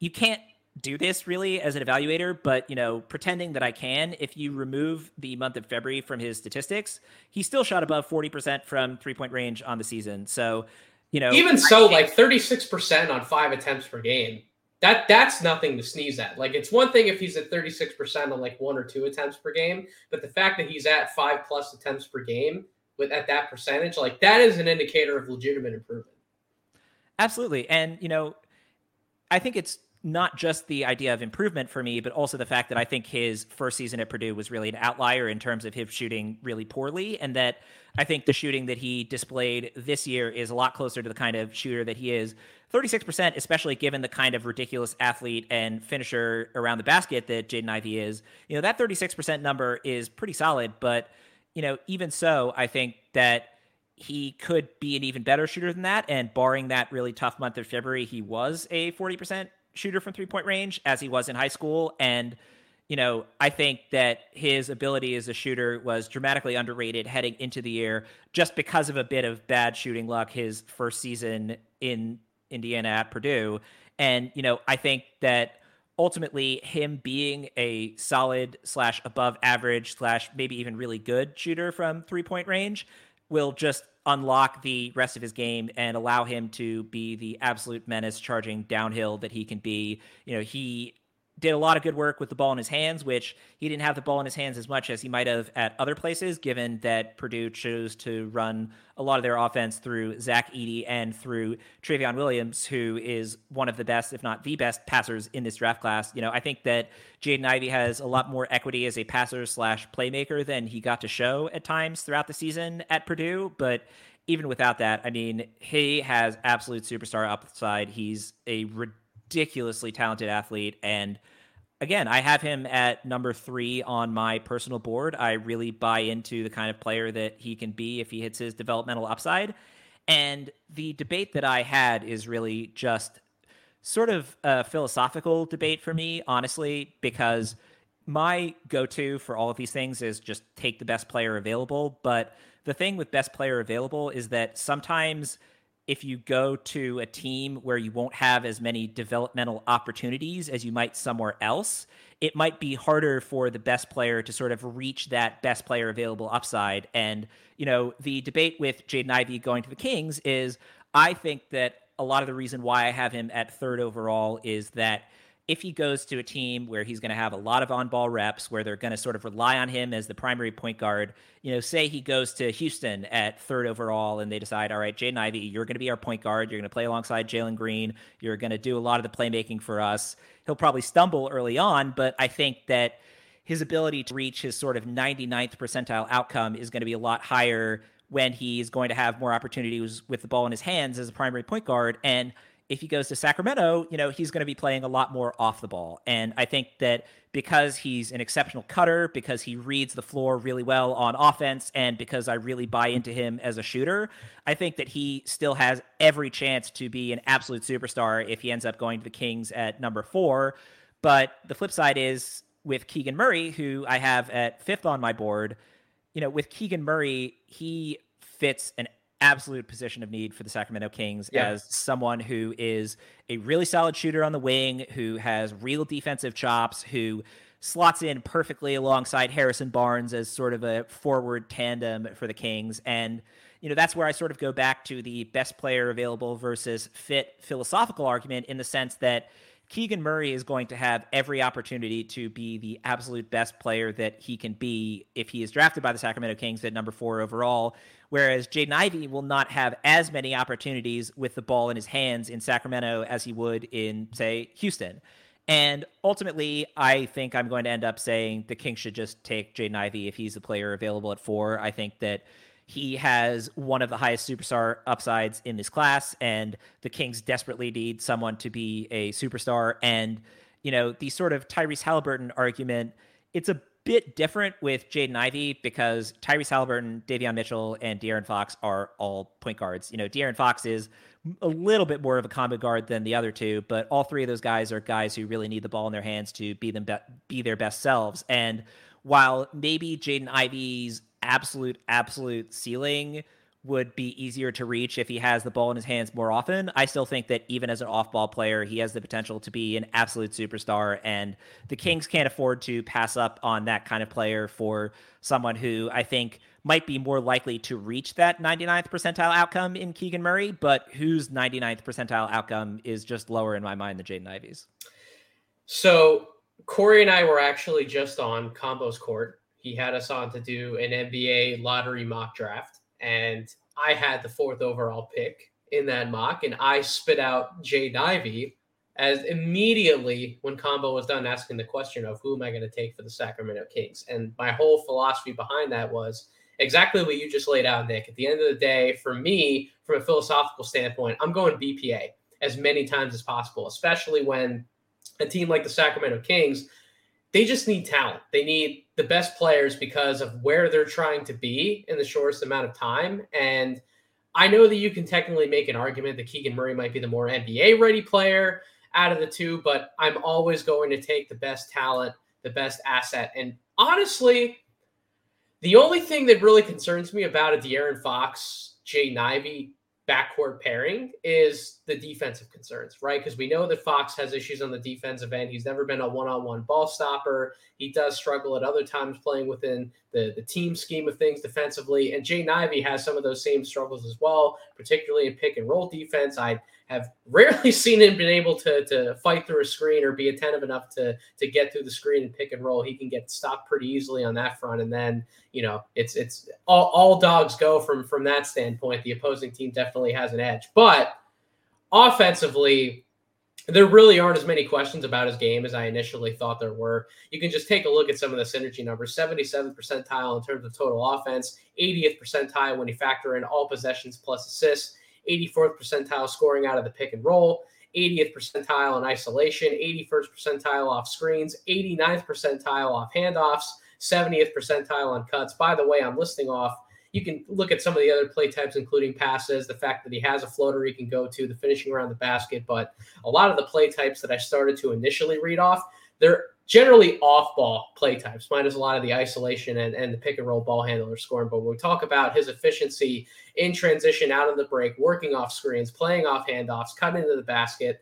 you can't do this really as an evaluator, but you know, pretending that I can, if you remove the month of February from his statistics, he still shot above 40% from three point range on the season. So, you know, even so, like 36% on five attempts per game, that that's nothing to sneeze at. Like it's one thing if he's at 36% on like one or two attempts per game, but the fact that he's at five plus attempts per game with at that percentage, like that is an indicator of legitimate improvement. Absolutely. And you know, I think it's not just the idea of improvement for me, but also the fact that I think his first season at Purdue was really an outlier in terms of him shooting really poorly, and that I think the shooting that he displayed this year is a lot closer to the kind of shooter that he is. 36%, especially given the kind of ridiculous athlete and finisher around the basket that Jaden Ivey is. You know, that 36% number is pretty solid, but, you know, even so, I think that he could be an even better shooter than that. And barring that really tough month of February, he was a 40% shooter from three point range as he was in high school. And, you know, I think that his ability as a shooter was dramatically underrated heading into the year just because of a bit of bad shooting luck his first season in Indiana at Purdue. And, you know, I think that ultimately him being a solid slash above average slash maybe even really good shooter from three point range will just unlock the rest of his game and allow him to be the absolute menace charging downhill that he can be. You know, he did a lot of good work with the ball in his hands, which he didn't have the ball in his hands as much as he might have at other places, given that Purdue chose to run a lot of their offense through Zach Edey and through Trevion Williams, who is one of the best, if not the best, passers in this draft class. You know, I think that Jaden Ivey has a lot more equity as a passer slash playmaker than he got to show at times throughout the season at Purdue, but even without that, I mean, he has absolute superstar upside. He's a ridiculously talented athlete. And again, I have him at number three on my personal board. I really buy into the kind of player that he can be if he hits his developmental upside. And the debate that I had is really just sort of a philosophical debate for me, honestly, because my go to for all of these things is just take the best player available. But the thing with best player available is that sometimes if you go to a team where you won't have as many developmental opportunities as you might somewhere else, it might be harder for the best player to sort of reach that best player available upside. And, you know, the debate with Jaden Ivey going to the Kings is I think that a lot of the reason why I have him at third overall is that if he goes to a team where he's going to have a lot of on ball reps, where they're going to sort of rely on him as the primary point guard, you know, say he goes to Houston at third overall and they decide, all right, Jaden Ivey, you're going to be our point guard. You're going to play alongside Jalen Green. You're going to do a lot of the playmaking for us. He'll probably stumble early on, but I think that his ability to reach his sort of 99th percentile outcome is going to be a lot higher when he's going to have more opportunities with the ball in his hands as a primary point guard. And if he goes to Sacramento, you know, he's going to be playing a lot more off the ball. And I think that because he's an exceptional cutter, because he reads the floor really well on offense, and because I really buy into him as a shooter, I think that he still has every chance to be an absolute superstar if he ends up going to the Kings at number four. But the flip side is with Keegan Murray, who I have at fifth on my board, you know, with Keegan Murray, he fits an absolute position of need for the Sacramento Kings yeah. as someone who is a really solid shooter on the wing, who has real defensive chops, who slots in perfectly alongside Harrison Barnes as sort of a forward tandem for the Kings. And, you know, that's where I sort of go back to the best player available versus fit philosophical argument in the sense that Keegan Murray is going to have every opportunity to be the absolute best player that he can be if he is drafted by the Sacramento Kings at number four overall. Whereas Jaden Ivey will not have as many opportunities with the ball in his hands in Sacramento as he would in, say, Houston. And ultimately, I think I'm going to end up saying the Kings should just take Jaden Ivey if he's the player available at four. I think that he has one of the highest superstar upsides in this class, and the Kings desperately need someone to be a superstar. And, you know, the sort of Tyrese Halliburton argument, it's a bit different with Jaden Ivey because Tyrese Halliburton, Davion Mitchell, and De'Aaron Fox are all point guards. You know, De'Aaron Fox is a little bit more of a combo guard than the other two, but all three of those guys are guys who really need the ball in their hands to be them be, be their best selves. And while maybe Jaden Ivey's absolute, absolute ceiling would be easier to reach if he has the ball in his hands more often. I still think that even as an off ball player, he has the potential to be an absolute superstar. And the Kings can't afford to pass up on that kind of player for someone who I think might be more likely to reach that 99th percentile outcome in Keegan Murray, but whose 99th percentile outcome is just lower in my mind than Jaden Ivey's. So Corey and I were actually just on Combo's court he had us on to do an NBA lottery mock draft, and I had the fourth overall pick in that mock, and I spit out Jaden Ivey as immediately when Combo was done asking the question of who am I going to take for the Sacramento Kings. And my whole philosophy behind that was exactly what you just laid out, Nick. At the end of the day, for me, from a philosophical standpoint, I'm going BPA as many times as possible, especially when a team like the Sacramento Kings they just need talent. They need the best players because of where they're trying to be in the shortest amount of time. And I know that you can technically make an argument that Keegan Murray might be the more NBA ready player out of the two, but I'm always going to take the best talent, the best asset. And honestly, the only thing that really concerns me about a De'Aaron Fox, Jay Ivey backcourt pairing is the defensive concerns, right? Because we know that Fox has issues on the defensive end. He's never been a one-on-one ball stopper. He does struggle at other times playing within the, the team scheme of things defensively. And Jaden Ivey has some of those same struggles as well, particularly in pick and roll defense. I have rarely seen him been able to, to fight through a screen or be attentive enough to to get through the screen and pick and roll. He can get stopped pretty easily on that front. And then, you know, it's it's all, all dogs go from from that standpoint. The opposing team definitely has an edge. But offensively, there really aren't as many questions about his game as I initially thought there were. You can just take a look at some of the synergy numbers 77th percentile in terms of total offense, 80th percentile when you factor in all possessions plus assists, 84th percentile scoring out of the pick and roll, 80th percentile in isolation, 81st percentile off screens, 89th percentile off handoffs, 70th percentile on cuts. By the way, I'm listing off. You can look at some of the other play types, including passes, the fact that he has a floater he can go to, the finishing around the basket. But a lot of the play types that I started to initially read off, they're generally off ball play types, minus a lot of the isolation and, and the pick and roll ball handler scoring. But when we talk about his efficiency in transition out of the break, working off screens, playing off handoffs, cutting into the basket,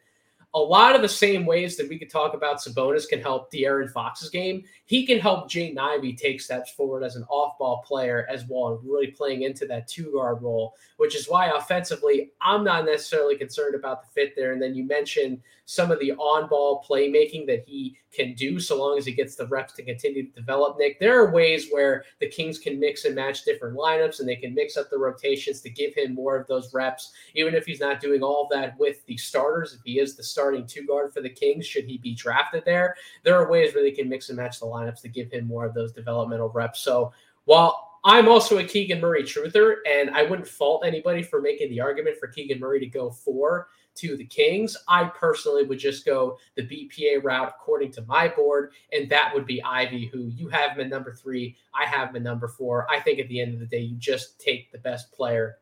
a lot of the same ways that we could talk about Sabonis can help De'Aaron Fox's game, he can help Jaden Ivey take steps forward as an off-ball player as well, and really playing into that two-guard role, which is why offensively, I'm not necessarily concerned about the fit there. And then you mentioned some of the on-ball playmaking that he can do so long as he gets the reps to continue to develop. Nick, there are ways where the Kings can mix and match different lineups and they can mix up the rotations to give him more of those reps, even if he's not doing all of that with the starters. If he is the starting two guard for the Kings, should he be drafted there, there are ways where they can mix and match the lineups to give him more of those developmental reps. So while I'm also a Keegan Murray truther, and I wouldn't fault anybody for making the argument for Keegan Murray to go four to the Kings. I personally would just go the BPA route according to my board, and that would be Ivey, who you have him at number three. I have him at number four. I think at the end of the day, you just take the best player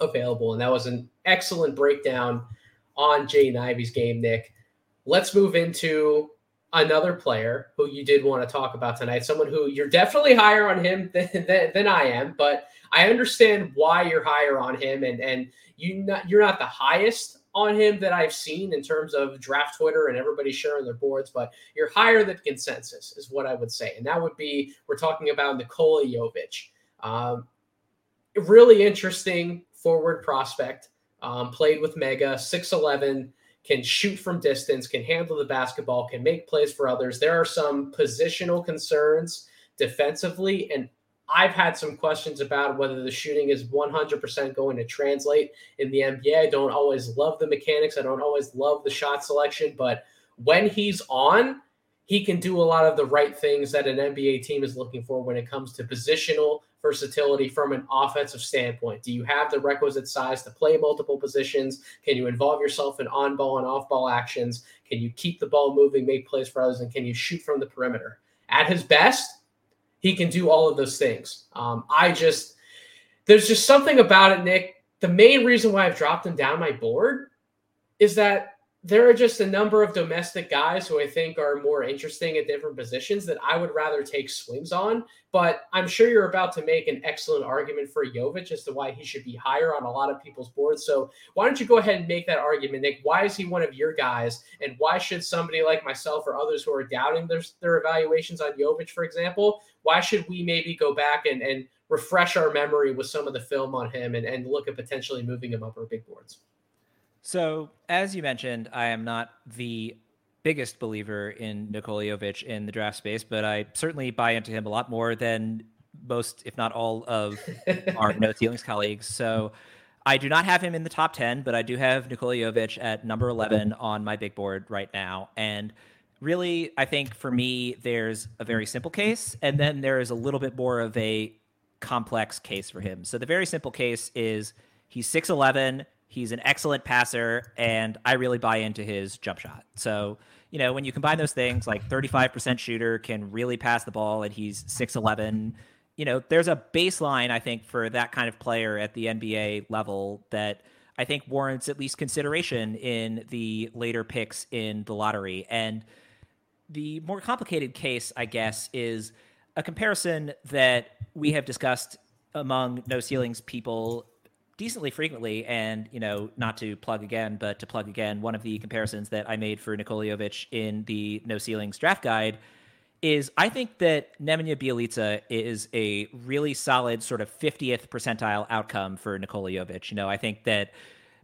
available. And that was an excellent breakdown on Jaden Ivey's game, Nick. Let's move into another player who you did want to talk about tonight, someone who you're definitely higher on him than, than, than I am, but I understand why you're higher on him, and and you not you're not the highest on him that I've seen in terms of draft Twitter and everybody sharing their boards, but you're higher than consensus, is what I would say. And that would be we're talking about Nikola Jovic. Um, really interesting forward prospect. Um, played with Mega, 6'11, can shoot from distance, can handle the basketball, can make plays for others. There are some positional concerns defensively and I've had some questions about whether the shooting is 100% going to translate in the NBA. I don't always love the mechanics. I don't always love the shot selection, but when he's on, he can do a lot of the right things that an NBA team is looking for when it comes to positional versatility from an offensive standpoint. Do you have the requisite size to play multiple positions? Can you involve yourself in on ball and off ball actions? Can you keep the ball moving, make plays for others, and can you shoot from the perimeter? At his best, he can do all of those things. Um, I just, there's just something about it, Nick. The main reason why I've dropped him down my board is that there are just a number of domestic guys who I think are more interesting at different positions that I would rather take swings on. But I'm sure you're about to make an excellent argument for Jovic as to why he should be higher on a lot of people's boards. So why don't you go ahead and make that argument, Nick? Why is he one of your guys? And why should somebody like myself or others who are doubting their, their evaluations on Jovic, for example, why should we maybe go back and, and refresh our memory with some of the film on him and, and look at potentially moving him up our big boards? So, as you mentioned, I am not the biggest believer in Nikola Jovic in the draft space, but I certainly buy into him a lot more than most, if not all, of our No Ceilings colleagues. So, I do not have him in the top 10, but I do have Nikola Jovic at number 11 on my big board right now. And really, I think for me, there's a very simple case, and then there is a little bit more of a complex case for him. So, the very simple case is he's 6'11 He's an excellent passer, and I really buy into his jump shot. So, you know, when you combine those things, like 35% shooter can really pass the ball, and he's 6'11, you know, there's a baseline, I think, for that kind of player at the NBA level that I think warrants at least consideration in the later picks in the lottery. And the more complicated case, I guess, is a comparison that we have discussed among no ceilings people decently frequently. And, you know, not to plug again, but to plug again, one of the comparisons that I made for Nikola Jovic in the No Ceilings draft guide is I think that Nemanja Bjelica is a really solid sort of 50th percentile outcome for Nikola Jovic. You know, I think that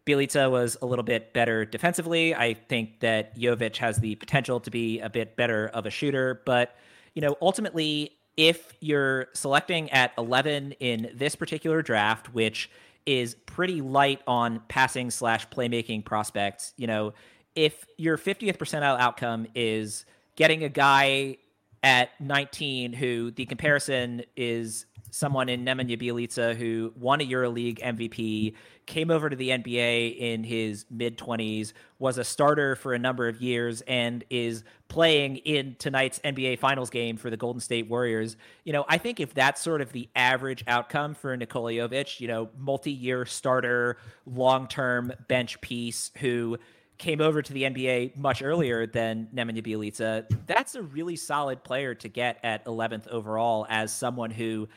Bjelica was a little bit better defensively. I think that Jovic has the potential to be a bit better of a shooter, but you know, ultimately if you're selecting at 11 in this particular draft, which is pretty light on passing slash playmaking prospects. You know, if your 50th percentile outcome is getting a guy at 19 who the comparison is someone in Nemanja Bjelica who won a EuroLeague MVP, came over to the NBA in his mid 20s, was a starter for a number of years, and is playing in tonight's NBA Finals game for the Golden State Warriors. You know, I think if that's sort of the average outcome for Nikola Jovic, you know, multi year starter, long term bench piece who came over to the NBA much earlier than Nemanja Bjelica, that's a really solid player to get at 11th overall as someone who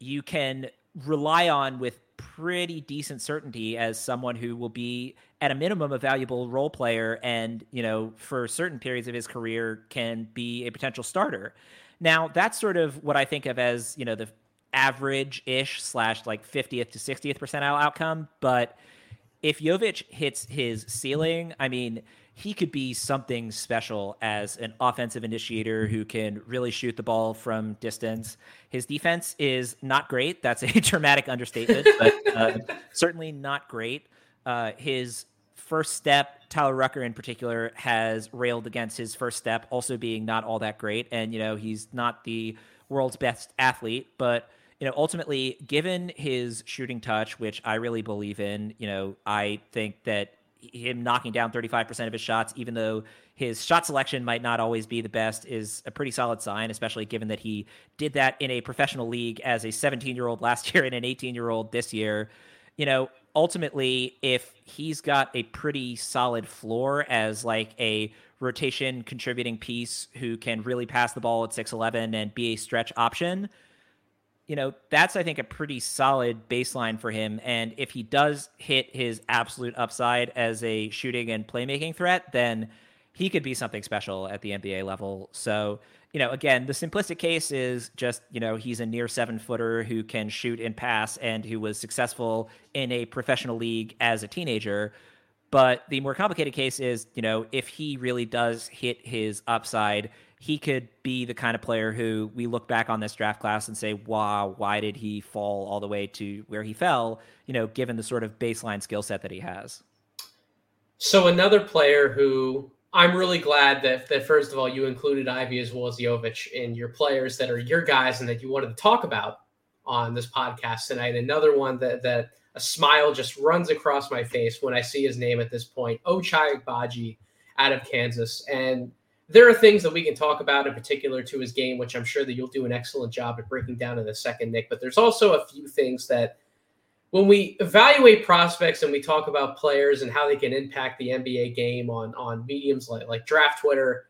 you can rely on with pretty decent certainty as someone who will be at a minimum a valuable role player and you know for certain periods of his career can be a potential starter. Now that's sort of what i think of as you know the average-ish slash like 50th to 60th percentile outcome but if Jovic hits his ceiling i mean he could be something special as an offensive initiator who can really shoot the ball from distance. His defense is not great. That's a dramatic understatement, but uh, certainly not great. Uh, his first step, Tyler Rucker in particular, has railed against his first step also being not all that great. And, you know, he's not the world's best athlete, but you know, ultimately, given his shooting touch, which I really believe in, you know, I think that him knocking down 35% of his shots, even though his shot selection might not always be the best, is a pretty solid sign, especially given that he did that in a professional league as a 17 year old last year and an 18 year old this year. You know, ultimately, if he's got a pretty solid floor as like a rotation contributing piece who can really pass the ball at 6'11 and be a stretch option, you know, that's I think a pretty solid baseline for him. And if he does hit his absolute upside as a shooting and playmaking threat, then he could be something special at the NBA level. So, you know, again, the simplistic case is just, you know, he's a near seven footer who can shoot and pass and who was successful in a professional league as a teenager. But the more complicated case is, you know, if he really does hit his upside, he could be the kind of player who we look back on this draft class and say, wow, why did he fall all the way to where he fell, you know, given the sort of baseline skill set that he has. So another player who I'm really glad that that first of all you included Ivey as well as Jovic in your players that are your guys and that you wanted to talk about on this podcast tonight. Another one that that a smile just runs across my face when I see his name at this point, Ochai Agbaji out of Kansas. And there are things that we can talk about in particular to his game, which I'm sure that you'll do an excellent job at breaking down in a second, Nick. But there's also a few things that when we evaluate prospects and we talk about players and how they can impact the NBA game on on mediums like, like draft Twitter,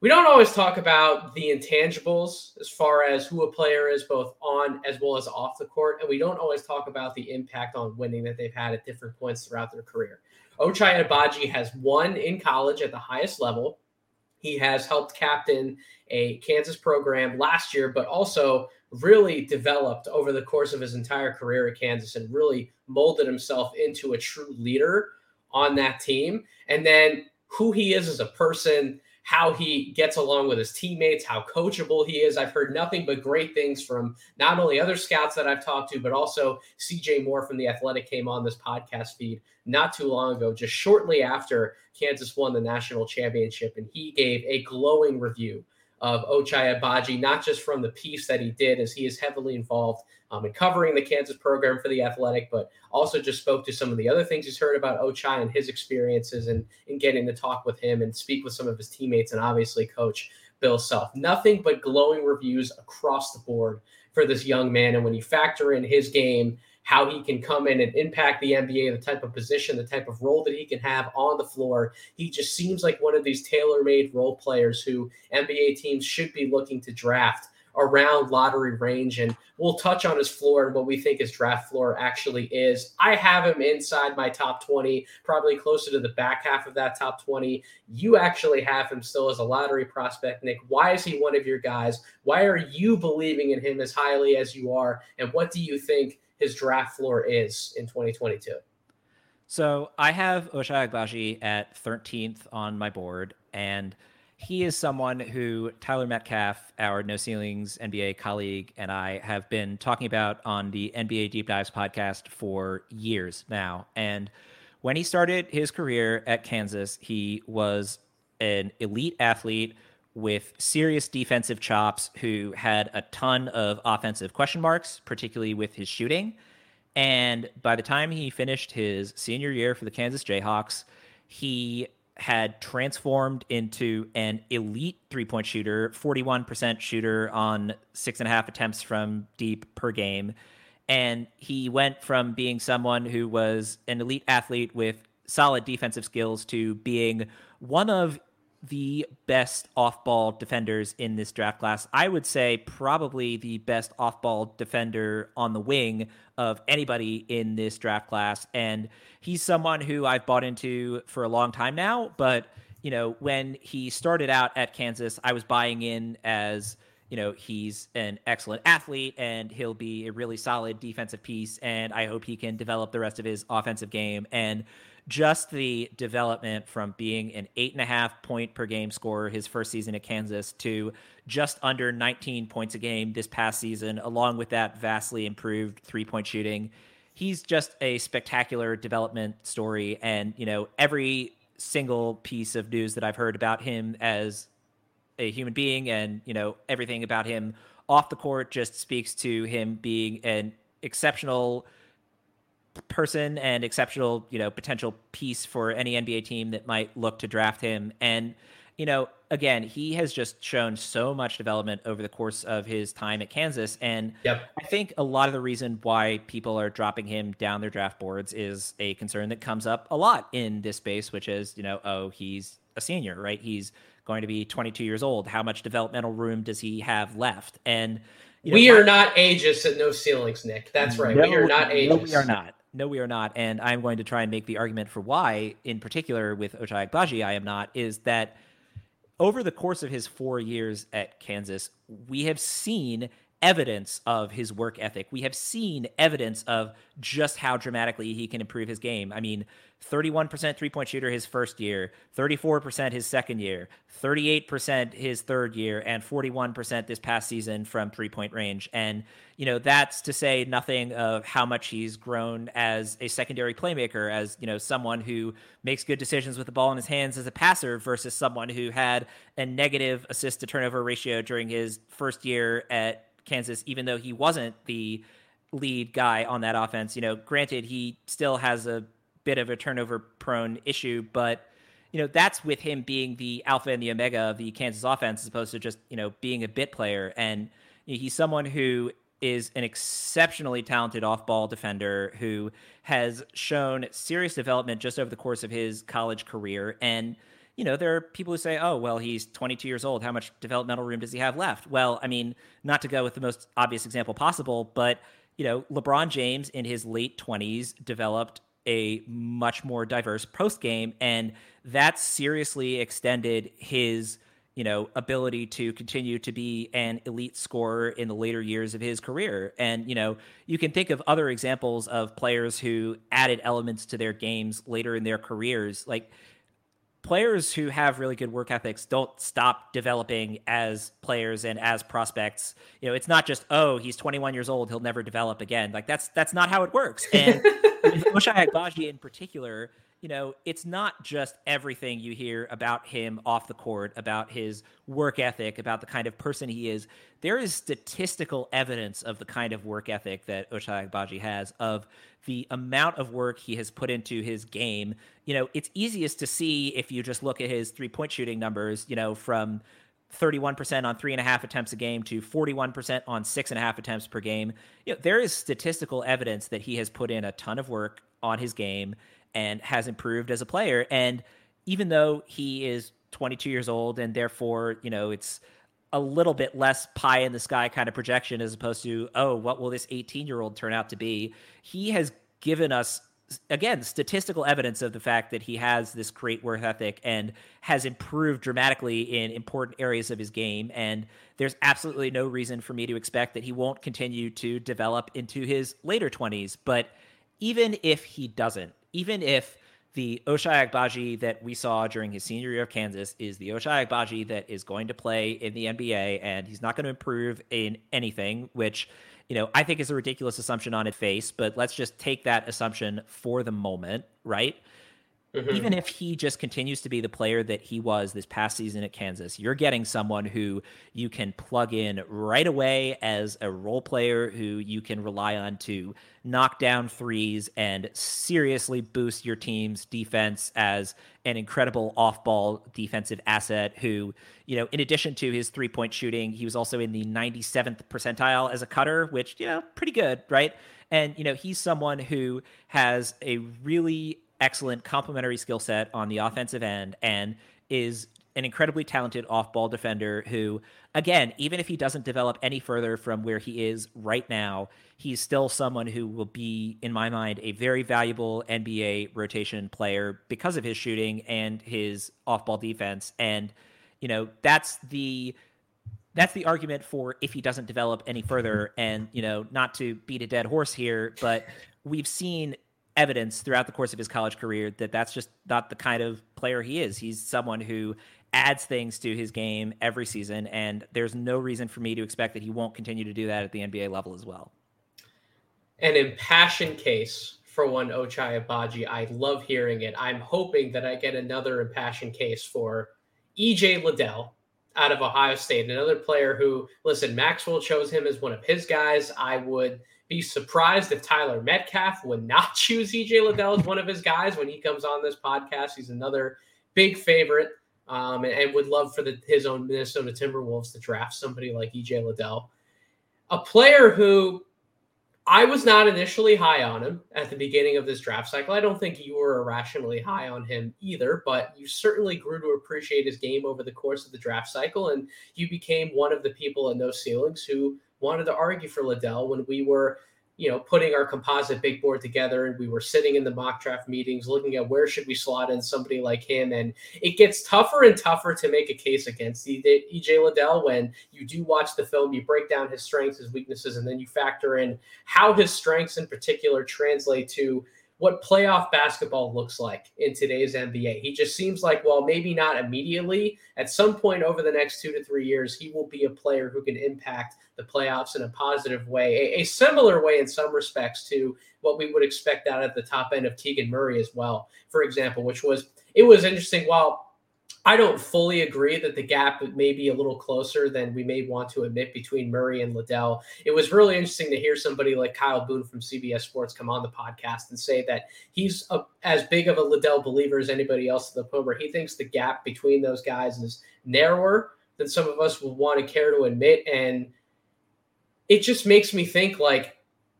we don't always talk about the intangibles as far as who a player is both on as well as off the court. And we don't always talk about the impact on winning that they've had at different points throughout their career. Ochai Agbaji has won in college at the highest level. He has helped captain a Kansas program last year, but also really developed over the course of his entire career at Kansas and really molded himself into a true leader on that team. And then who he is as a person, how he gets along with his teammates, how coachable he is. I've heard nothing but great things from not only other scouts that I've talked to, but also CJ Moore from The Athletic came on this podcast feed not too long ago, just shortly after Kansas won the national championship. And he gave a glowing review of Ochai Agbaji, not just from the piece that he did, as he is heavily involved um, in covering the Kansas program for the Athletic, but also just spoke to some of the other things he's heard about Ochai and his experiences and in getting to talk with him and speak with some of his teammates and obviously coach Bill Self. Nothing but glowing reviews across the board for this young man. And when you factor in his game how he can come in and impact the NBA, the type of position, the type of role that he can have on the floor. He just seems like one of these tailor made role players who NBA teams should be looking to draft around lottery range. And we'll touch on his floor and what we think his draft floor actually is. I have him inside my top 20, probably closer to the back half of that top 20. You actually have him still as a lottery prospect, Nick. Why is he one of your guys? Why are you believing in him as highly as you are? And what do you think his draft floor is in 2022. So I have Ochai Agbaji at 13th on my board, and he is someone who Tyler Metcalf, our No Ceilings NBA colleague, and I have been talking about on the NBA Deep Dives podcast for years now. And when he started his career at Kansas, he was an elite athlete with serious defensive chops who had a ton of offensive question marks, particularly with his shooting. And by the time he finished his senior year for the Kansas Jayhawks, he had transformed into an elite three point shooter, 41% shooter on six and a half attempts from deep per game. And he went from being someone who was an elite athlete with solid defensive skills to being one of the best off ball defenders in this draft class. I would say probably the best off ball defender on the wing of anybody in this draft class. And he's someone who I've bought into for a long time now. But, you know, when he started out at Kansas, I was buying in as, you know, he's an excellent athlete and he'll be a really solid defensive piece. And I hope he can develop the rest of his offensive game. And, just the development from being an eight and a half point per game scorer his first season at Kansas to just under 19 points a game this past season, along with that vastly improved three point shooting. He's just a spectacular development story. And, you know, every single piece of news that I've heard about him as a human being and, you know, everything about him off the court just speaks to him being an exceptional person and exceptional, you know, potential piece for any NBA team that might look to draft him. And, you know, again, he has just shown so much development over the course of his time at Kansas. And yep. I think a lot of the reason why people are dropping him down their draft boards is a concern that comes up a lot in this space, which is, you know, oh, he's a senior, right? He's going to be 22 years old. How much developmental room does he have left? And you know, we are not ageist at no ceilings, Nick. That's right. No, we are not ageist. No, we are not. No, we are not. And I'm going to try and make the argument for why, in particular with Ochai Agbaji, I am not, is that over the course of his four years at Kansas, we have seen evidence of his work ethic. We have seen evidence of just how dramatically he can improve his game. I mean, 31% three point shooter his first year, 34% his second year, 38% his third year, and 41% this past season from three point range. And, you know, that's to say nothing of how much he's grown as a secondary playmaker, as, you know, someone who makes good decisions with the ball in his hands as a passer versus someone who had a negative assist to turnover ratio during his first year at Kansas, even though he wasn't the lead guy on that offense. You know, granted, he still has a bit of a turnover prone issue, but you know that's with him being the alpha and the omega of the Kansas offense, as opposed to just you know being a bit player. And you know, he's someone who is an exceptionally talented off-ball defender who has shown serious development just over the course of his college career. And you know, there are people who say, "Oh, well, he's 22 years old. How much developmental room does he have left?" Well, I mean, not to go with the most obvious example possible, but you know, LeBron James in his late 20s developed a much more diverse post game, and that seriously extended his you know ability to continue to be an elite scorer in the later years of his career and you know you can think of other examples of players who added elements to their games later in their careers like players who have really good work ethics don't stop developing as players and as prospects. You know, it's not just oh he's 21 years old he'll never develop again. Like that's that's not how it works. And Ochai Agbaji in particular, you know, it's not just everything you hear about him off the court, about his work ethic, about the kind of person he is. There is statistical evidence of the kind of work ethic that Ochai Agbaji has, of the amount of work he has put into his game. You know, it's easiest to see if you just look at his three point shooting numbers, you know, from 31% on three and a half attempts a game to 41% on six and a half attempts per game. You know, there is statistical evidence that he has put in a ton of work on his game and has improved as a player. And even though he is 22 years old and therefore, you know, it's a little bit less pie in the sky kind of projection as opposed to, oh, what will this 18 year old turn out to be? He has given us again statistical evidence of the fact that he has this great work ethic and has improved dramatically in important areas of his game and there's absolutely no reason for me to expect that he won't continue to develop into his later 20s but even if he doesn't even if the Ochai Agbaji that we saw during his senior year of Kansas is the Ochai Agbaji that is going to play in the NBA, and he's not going to improve in anything, which you know I think is a ridiculous assumption on its face. But let's just take that assumption for the moment, right? Mm-hmm. Even if he just continues to be the player that he was this past season at Kansas, you're getting someone who you can plug in right away as a role player who you can rely on to knock down threes and seriously boost your team's defense as an incredible off-ball defensive asset who, you know, in addition to his three-point shooting, he was also in the 97th percentile as a cutter, which, you know, pretty good, right? And, you know, he's someone who has a really excellent complementary skill set on the offensive end and is an incredibly talented off ball defender who, again, even if he doesn't develop any further from where he is right now, he's still someone who will be, in my mind, a very valuable NBA rotation player because of his shooting and his off ball defense. And, you know, that's the that's the argument for if he doesn't develop any further and you know not to beat a dead horse here but we've seen evidence throughout the course of his college career that that's just not the kind of player he is. He's someone who adds things to his game every season, and there's no reason for me to expect that he won't continue to do that at the NBA level as well. An impassioned case for one Ochai Agbaji. I love hearing it. I'm hoping that I get another impassioned case for EJ Liddell out of Ohio State, another player who, listen, Maxwell chose him as one of his guys. I would – be surprised if Tyler Metcalf would not choose EJ Liddell as one of his guys when he comes on this podcast. He's another big favorite um, and, and, would love for the, his own Minnesota Timberwolves to draft somebody like EJ Liddell. A player who I was not initially high on him at the beginning of this draft cycle. I don't think you were irrationally high on him either, but you certainly grew to appreciate his game over the course of the draft cycle. And you became one of the people in those ceilings who wanted to argue for Liddell when we were, you know, putting our composite big board together and we were sitting in the mock draft meetings looking at where should we slot in somebody like him. And it gets tougher and tougher to make a case against EJ Liddell when you do watch the film, you break down his strengths, his weaknesses, and then you factor in how his strengths in particular translate to what playoff basketball looks like in today's NBA. He just seems like, well, maybe not immediately. At some point over the next two to three years, he will be a player who can impact the playoffs in a positive way, a, a similar way in some respects to what we would expect out at the top end of Keegan Murray as well, for example, which was it was interesting. While I don't fully agree that the gap may be a little closer than we may want to admit between Murray and Liddell. It was really interesting to hear somebody like Kyle Boone from CBS Sports come on the podcast and say that he's a, as big of a Liddell believer as anybody else in the where he thinks the gap between those guys is narrower than some of us would want to care to admit. And it just makes me think like,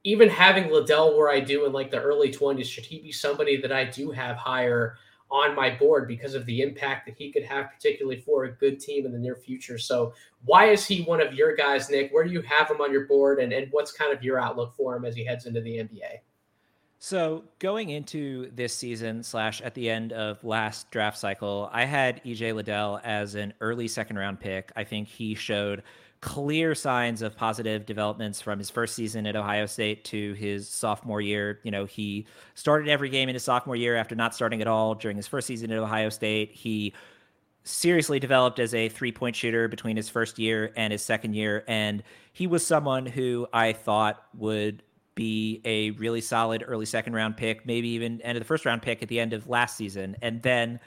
even having Liddell where I do in like the early 20s, should he be somebody that I do have higher on my board because of the impact that he could have, particularly for a good team in the near future. So, why is he one of your guys, Nick? Where do you have him on your board, and, and what's kind of your outlook for him as he heads into the NBA? So, going into this season, slash at the end of last draft cycle, I had EJ Liddell as an early second round pick. I think he showed clear signs of positive developments from his first season at Ohio State to his sophomore year. You know, he started every game in his sophomore year after not starting at all during his first season at Ohio State. He seriously developed as a three point shooter between his first year and his second year. And he was someone who I thought would be a really solid early second round pick, maybe even end of the first round pick at the end of last season. And then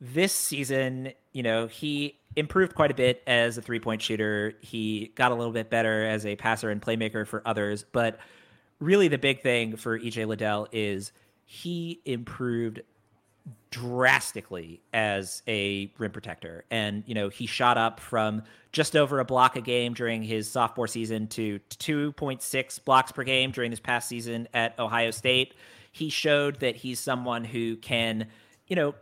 this season, you know, he improved quite a bit as a three point shooter. He got a little bit better as a passer and playmaker for others. But really, the big thing for EJ Liddell is he improved drastically as a rim protector. And, you know, he shot up from just over a block a game during his sophomore season to 2.6 blocks per game during this past season at Ohio State. He showed that he's someone who can, you know,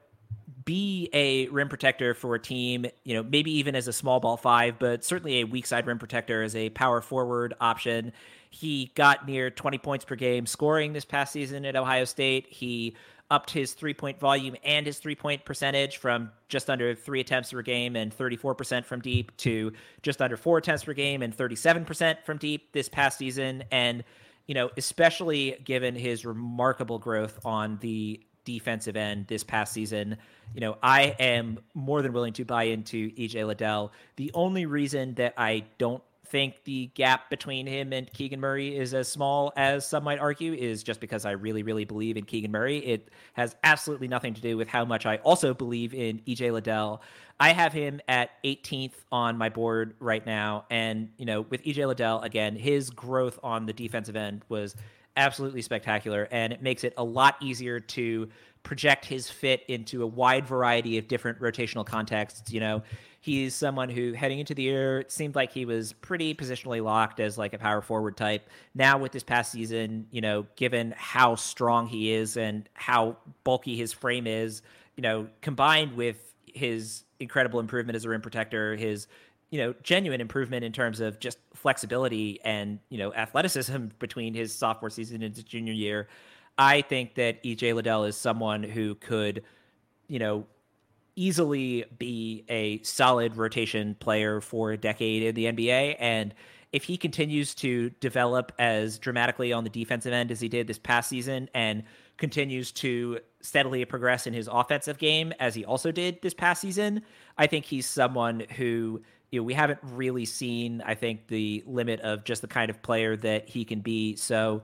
be a rim protector for a team, you know, maybe even as a small ball five, but certainly a weak side rim protector as a power forward option. He got near 20 points per game scoring this past season at Ohio State. He upped his three point volume and his three point percentage from just under three attempts per game and 34% from deep to just under four attempts per game and 37% from deep this past season. And, you know, especially given his remarkable growth on the defensive end this past season. You know, I am more than willing to buy into EJ Liddell. The only reason that I don't think the gap between him and Keegan Murray is as small as some might argue is just because I really, really believe in Keegan Murray. It has absolutely nothing to do with how much I also believe in EJ Liddell. I have him at 18th on my board right now. And, you know, with EJ Liddell, again, his growth on the defensive end was absolutely spectacular, and it makes it a lot easier to project his fit into a wide variety of different rotational contexts. You know, he's someone who heading into the year it seemed like he was pretty positionally locked as like a power forward type. Now with this past season, you know, given how strong he is and how bulky his frame is, you know, combined with his incredible improvement as a rim protector, his you know genuine improvement in terms of just flexibility and you know athleticism between his sophomore season and his junior year. I think that EJ Liddell is someone who could, you know, easily be a solid rotation player for a decade in the NBA. And if he continues to develop as dramatically on the defensive end as he did this past season and continues to steadily progress in his offensive game as he also did this past season, I think he's someone who you know, we haven't really seen, I think, the limit of just the kind of player that he can be. So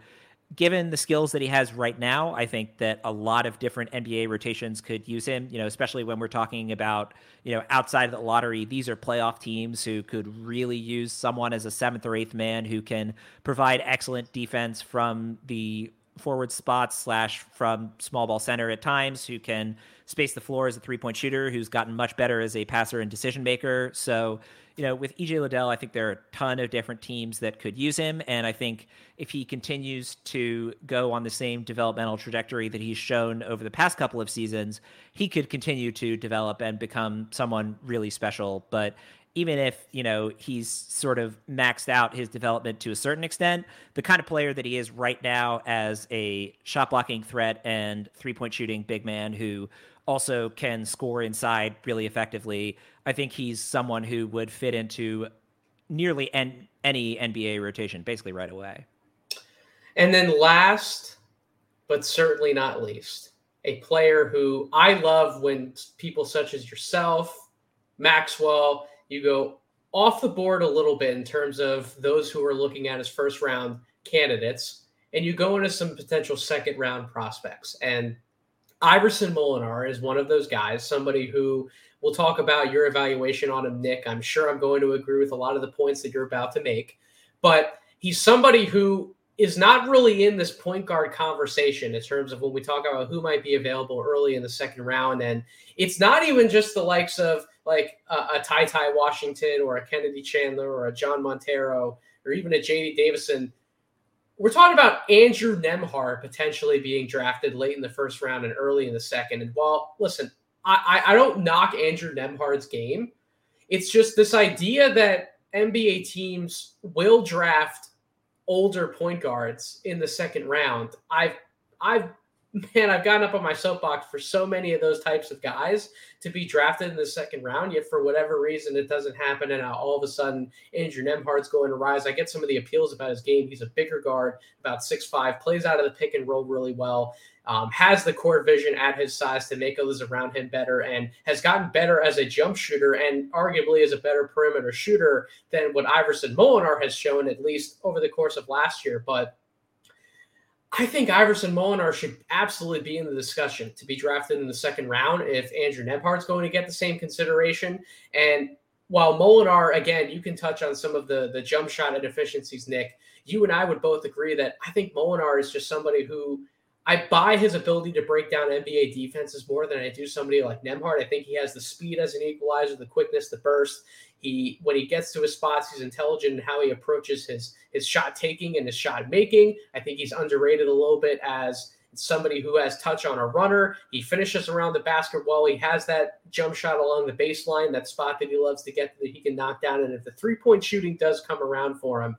given the skills that he has right now, I think that a lot of different NBA rotations could use him, you know, especially when we're talking about, you know, outside of the lottery, these are playoff teams who could really use someone as a seventh or eighth man who can provide excellent defense from the forward spots slash from small ball center at times who can space the floor as a three point shooter who's gotten much better as a passer and decision maker. So, you know, with EJ Liddell, I think there are a ton of different teams that could use him. And I think if he continues to go on the same developmental trajectory that he's shown over the past couple of seasons, he could continue to develop and become someone really special. But even if you know he's sort of maxed out his development to a certain extent, the kind of player that he is right now as a shot blocking threat and three point shooting big man who also can score inside really effectively, I think he's someone who would fit into nearly en- any NBA rotation basically right away. And then last, but certainly not least, a player who I love when people such as yourself, Maxwell, you go off the board a little bit in terms of those who are looking at as first round candidates, and you go into some potential second round prospects. And Iverson Molinar is one of those guys, somebody who we'll talk about your evaluation on him, Nick. I'm sure I'm going to agree with a lot of the points that you're about to make, but he's somebody who is not really in this point guard conversation in terms of when we talk about who might be available early in the second round. And it's not even just the likes of like a, a Ty Ty Washington or a Kennedy Chandler or a Jean Montero or even a JD Davison. We're talking about Andrew Nembhard potentially being drafted late in the first round and early in the second. And while, listen, I, I don't knock Andrew Nembhard's game. It's just this idea that NBA teams will draft older point guards in the second round. I've I've man, I've gotten up on my soapbox for so many of those types of guys to be drafted in the second round. Yet for whatever reason, it doesn't happen, and all of a sudden, Andrew Nembhard's going to rise. I get some of the appeals about his game. He's a bigger guard, about six five, plays out of the pick and roll really well. Um, has the court vision at his size to make others around him better, and has gotten better as a jump shooter, and arguably is a better perimeter shooter than what Iverson Molinar has shown, at least over the course of last year. But I think Iverson Molinar should absolutely be in the discussion to be drafted in the second round if Andrew Nembhard's going to get the same consideration. And while Molinar, again, you can touch on some of the the jump shot inefficiencies, Nick. You and I would both agree that I think Molinar is just somebody who I buy his ability to break down NBA defenses more than I do somebody like Nembhard. I think he has the speed as an equalizer, the quickness, the burst. He when he gets to his spots, he's intelligent in how he approaches his his shot taking and his shot making. I think he's underrated a little bit as somebody who has touch on a runner. He finishes around the basket well. He has that jump shot along the baseline, that spot that he loves to get that he can knock down. And if the three point shooting does come around for him,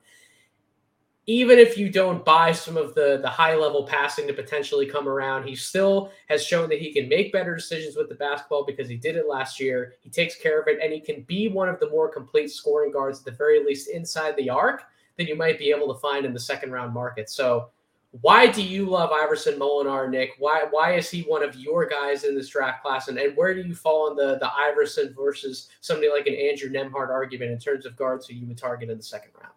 even if you don't buy some of the the high level passing to potentially come around, he still has shown that he can make better decisions with the basketball because he did it last year. He takes care of it, and he can be one of the more complete scoring guards at the very least inside the arc that you might be able to find in the second round market. So, why do you love Iverson Molinar, Nick? Why why is he one of your guys in this draft class, and, and where do you fall on the the Iverson versus somebody like an Andrew Nembhard argument in terms of guards who you would target in the second round?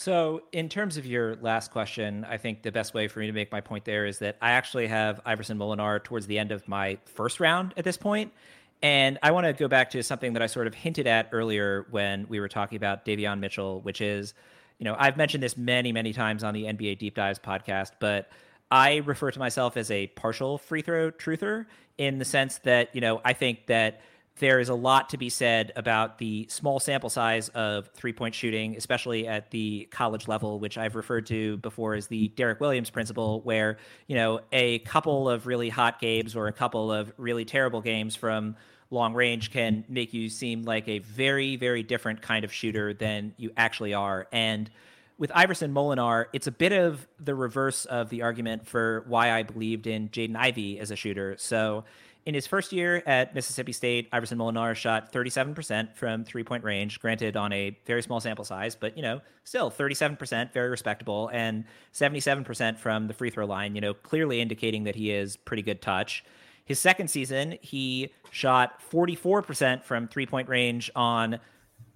So, in terms of your last question, I think the best way for me to make my point there is that I actually have Iverson Molinar towards the end of my first round at this point. And I want to go back to something that I sort of hinted at earlier when we were talking about Davion Mitchell, which is, you know, I've mentioned this many, many times on the NBA Deep Dives podcast, but I refer to myself as a partial free throw truther in the sense that, you know, I think that there is a lot to be said about the small sample size of three point shooting, especially at the college level, which I've referred to before as the Derek Williams principle, where, you know, a couple of really hot games or a couple of really terrible games from long range can make you seem like a very, very different kind of shooter than you actually are. And with Iverson Molinar, it's a bit of the reverse of the argument for why I believed in Jaden Ivey as a shooter. So in his first year at Mississippi State, Iverson Molinar shot 37% from three point range, granted on a very small sample size, but you know, still 37%, very respectable, and 77% from the free throw line, you know, clearly indicating that he is pretty good touch. His second season, he shot 44% from three point range on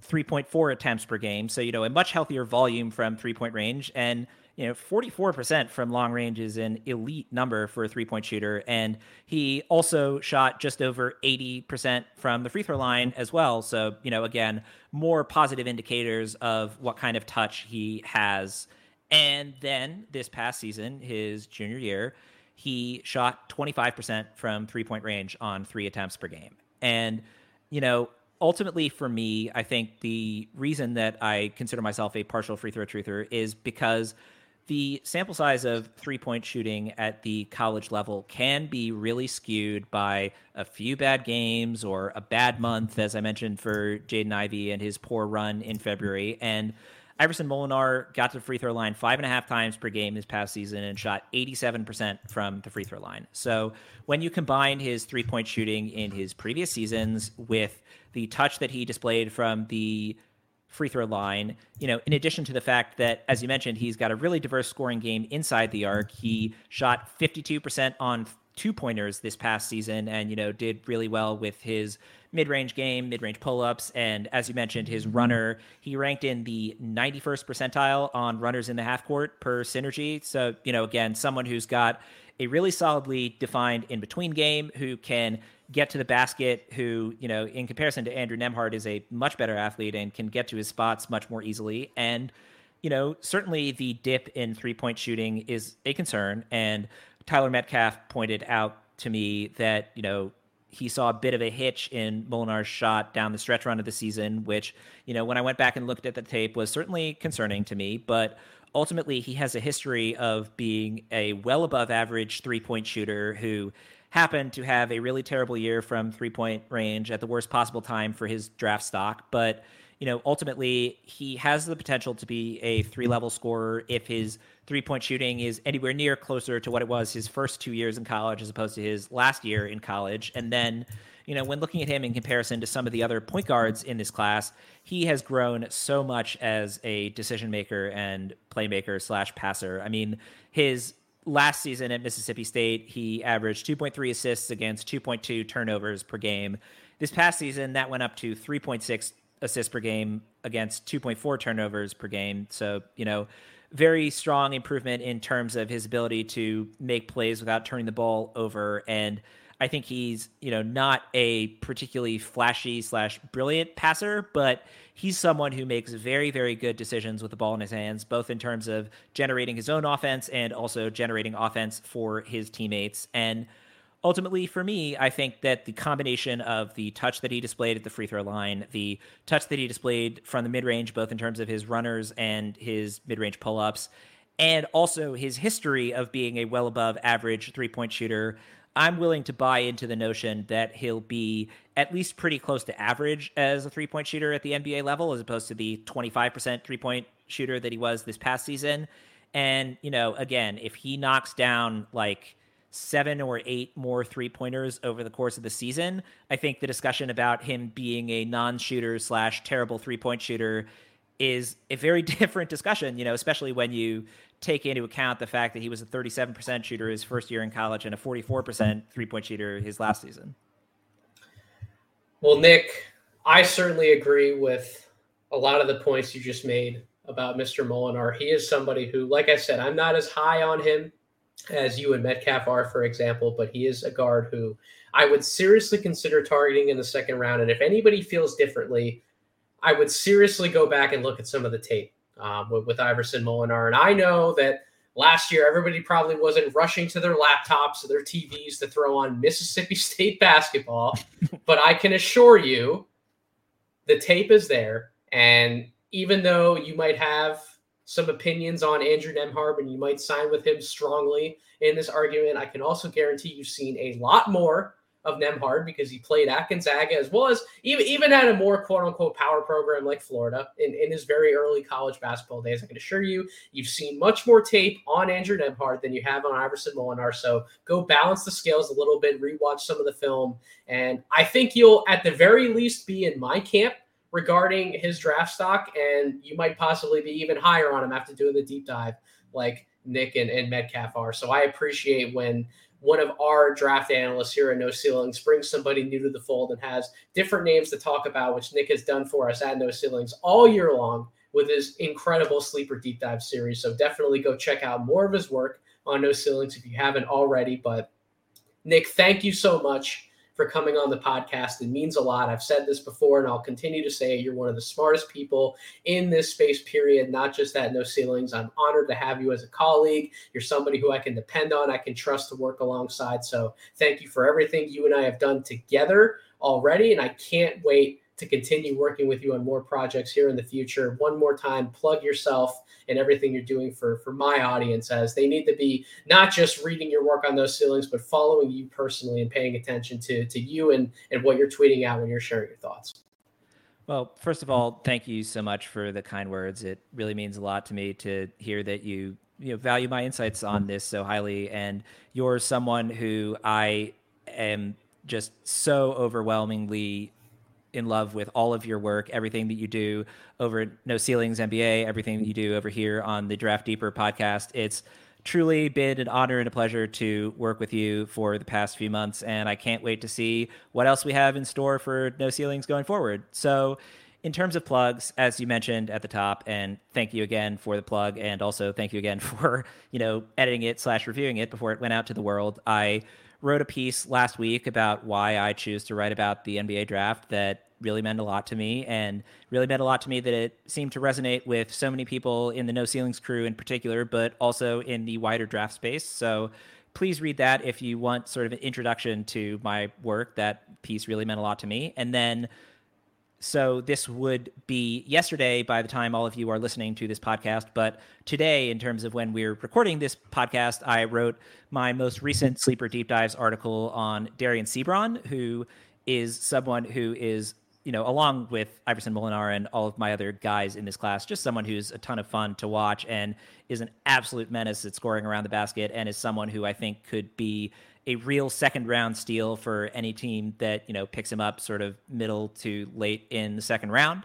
3.4 attempts per game. So, you know, a much healthier volume from three point range. And, you know, 44% from long range is an elite number for a three point shooter. And he also shot just over 80% from the free throw line as well. So, you know, again, more positive indicators of what kind of touch he has. And then this past season, his junior year, he shot 25% from three point range on three attempts per game. And, you know, ultimately for me, I think the reason that I consider myself a partial free throw truther is because the sample size of three point shooting at the college level can be really skewed by a few bad games or a bad month, as I mentioned for Jaden Ivey and his poor run in February. And Iverson Molinar got to the free throw line five and a half times per game this past season and shot 87% from the free throw line. So when you combine his three point shooting in his previous seasons with the touch that he displayed from the free throw line, you know, in addition to the fact that, as you mentioned, he's got a really diverse scoring game inside the arc, he shot 52% on two pointers this past season and, you know, did really well with his mid range game, mid range pull ups. And as you mentioned, his runner, he ranked in the 91st percentile on runners in the half court per synergy. So, you know, again, someone who's got a really solidly defined in between game who can get to the basket, who, you know, in comparison to Andrew Nembhard, is a much better athlete and can get to his spots much more easily. And, you know, certainly the dip in three point shooting is a concern. And Tyler Metcalf pointed out to me that, you know, he saw a bit of a hitch in Molinar's shot down the stretch run of the season, which, you know, when I went back and looked at the tape was certainly concerning to me. But ultimately, he has a history of being a well above average three point shooter who happened to have a really terrible year from three point range at the worst possible time for his draft stock. But, you know, ultimately, he has the potential to be a three level scorer if his three point shooting is anywhere near closer to what it was his first two years in college as opposed to his last year in college. And then, you know, when looking at him in comparison to some of the other point guards in this class, he has grown so much as a decision maker and playmaker slash passer. I mean, his last season at Mississippi State, he averaged 2.3 assists against 2.2 turnovers per game. This past season, that went up to 3.6 assists per game against 2.4 turnovers per game. So, you know, very strong improvement in terms of his ability to make plays without turning the ball over. And I think he's, you know, not a particularly flashy slash brilliant passer, but he's someone who makes very, very good decisions with the ball in his hands, both in terms of generating his own offense and also generating offense for his teammates. And ultimately for me, I think that the combination of the touch that he displayed at the free throw line, the touch that he displayed from the mid range, both in terms of his runners and his mid range pull ups, and also his history of being a well above average three point shooter. I'm willing to buy into the notion that he'll be at least pretty close to average as a three point shooter at the NBA level, as opposed to the 25% three point shooter that he was this past season. And, you know, again, if he knocks down like seven or eight more three pointers over the course of the season, I think the discussion about him being a non shooter slash terrible three point shooter is a very different discussion, you know, especially when you take into account the fact that he was a 37% shooter his first year in college and a 44% three point shooter his last season. Well, Nick, I certainly agree with a lot of the points you just made about Mr. Molinar. He is somebody who, like I said, I'm not as high on him as you and Metcalf are, for example, but he is a guard who I would seriously consider targeting in the second round. And if anybody feels differently, I would seriously go back and look at some of the tape um, with, with Iverson Molinar. And I know that last year everybody probably wasn't rushing to their laptops or their TVs to throw on Mississippi State basketball, but I can assure you the tape is there. And even though you might have some opinions on Andrew Nembhard, and you might sign with him strongly in this argument. I can also guarantee you've seen a lot more of Nembhard because he played at Gonzaga as well as even even at a more quote unquote power program like Florida in, in his very early college basketball days. I can assure you, you've seen much more tape on Andrew Nembhard than you have on Iverson Molinar. So go balance the scales a little bit, rewatch some of the film, and I think you'll at the very least be in my camp regarding his draft stock, and you might possibly be even higher on him after doing the deep dive like Nick and, and Metcalf are. So I appreciate when one of our draft analysts here at No Ceilings brings somebody new to the fold and has different names to talk about, which Nick has done for us at No Ceilings all year long with his incredible sleeper deep dive series. So definitely go check out more of his work on No Ceilings if you haven't already. But Nick, thank you so much for coming on the podcast. It means a lot. I've said this before and I'll continue to say it. You're one of the smartest people in this space, period, not just that, No Ceilings. I'm honored to have you as a colleague. You're somebody who I can depend on, I can trust to work alongside. So thank you for everything you and I have done together already. And I can't wait to continue working with you on more projects here in the future. One more time, plug yourself and everything you're doing for for my audience as they need to be not just reading your work on those Ceilings, but following you personally and paying attention to to you and and what you're tweeting out when you're sharing your thoughts. Well, first of all, thank you so much for the kind words. It really means a lot to me to hear that you you know value my insights on this so highly and you're someone who I am just so overwhelmingly in love with all of your work, everything that you do over No Ceilings NBA, everything that you do over here on the Draft Deeper podcast. It's truly been an honor and a pleasure to work with you for the past few months, and I can't wait to see what else we have in store for No Ceilings going forward. So, in terms of plugs, as you mentioned at the top, and thank you again for the plug, and also thank you again for you know editing it slash reviewing it before it went out to the world. I wrote a piece last week about why I choose to write about the NBA draft that really meant a lot to me and really meant a lot to me that it seemed to resonate with so many people in the No Ceilings crew in particular, but also in the wider draft space. So please read that if you want sort of an introduction to my work. That piece really meant a lot to me. And then so this would be yesterday by the time all of you are listening to this podcast. But today, in terms of when we're recording this podcast, I wrote my most recent Sleeper Deep Dives article on Dereon Seabron, who is someone who is you know, along with Iverson Molinar and all of my other guys in this class, just someone who's a ton of fun to watch and is an absolute menace at scoring around the basket and is someone who I think could be a real second round steal for any team that, you know, picks him up sort of middle to late in the second round.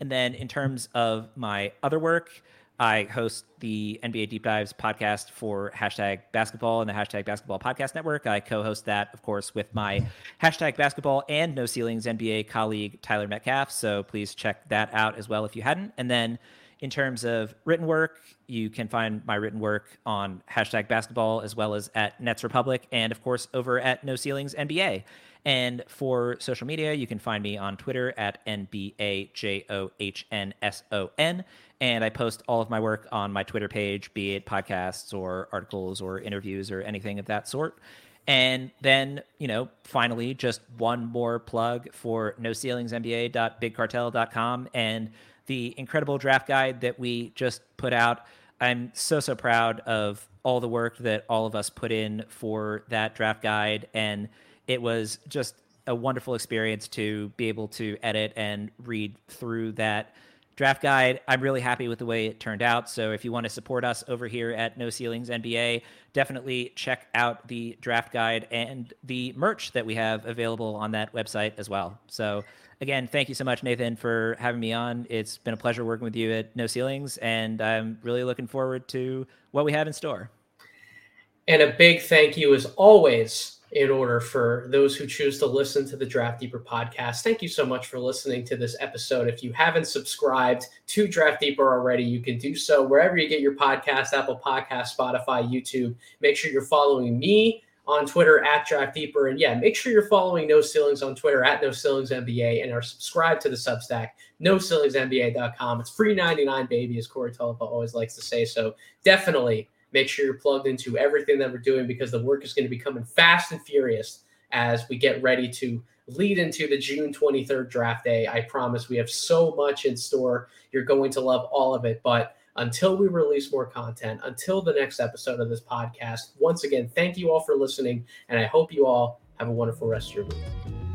And then in terms of my other work, I host the NBA Deep Dives podcast for hashtag basketball and the hashtag basketball podcast network. I co host that, of course, with my hashtag basketball and no ceilings NBA colleague, Tyler Metcalf. So please check that out as well if you hadn't. And then in terms of written work, you can find my written work on hashtag basketball as well as at Nets Republic and, of course, over at No Ceilings NBA. And for social media, you can find me on Twitter at NBAJOHNSON. And I post all of my work on my Twitter page, be it podcasts or articles or interviews or anything of that sort. And then, you know, finally, just one more plug for no ceilings NBA.bigcartel.com and the incredible draft guide that we just put out. I'm so, so proud of all the work that all of us put in for that draft guide. And it was just a wonderful experience to be able to edit and read through that draft guide. I'm really happy with the way it turned out. So if you want to support us over here at No Ceilings NBA, definitely check out the draft guide and the merch that we have available on that website as well. So again, thank you so much, Nathan, for having me on. It's been a pleasure working with you at No Ceilings, and I'm really looking forward to what we have in store. And a big thank you, as always, in order for those who choose to listen to the Draft Deeper podcast. Thank you so much for listening to this episode. If you haven't subscribed to Draft Deeper already, you can do so wherever you get your podcast Apple Podcast, Spotify, YouTube. Make sure you're following me on Twitter at Draft Deeper. And yeah, make sure you're following No Ceilings on Twitter at No Ceilings NBA and are subscribed to the Substack, no NoCeilingsNBA.com. It's free 99, baby, as Corey Tulaba always likes to say. So definitely Make sure you're plugged into everything that we're doing because the work is going to be coming fast and furious as we get ready to lead into the June 23rd draft day. I promise we have so much in store. You're going to love all of it. But until we release more content, until the next episode of this podcast, once again, thank you all for listening. And I hope you all Have a wonderful rest of your week.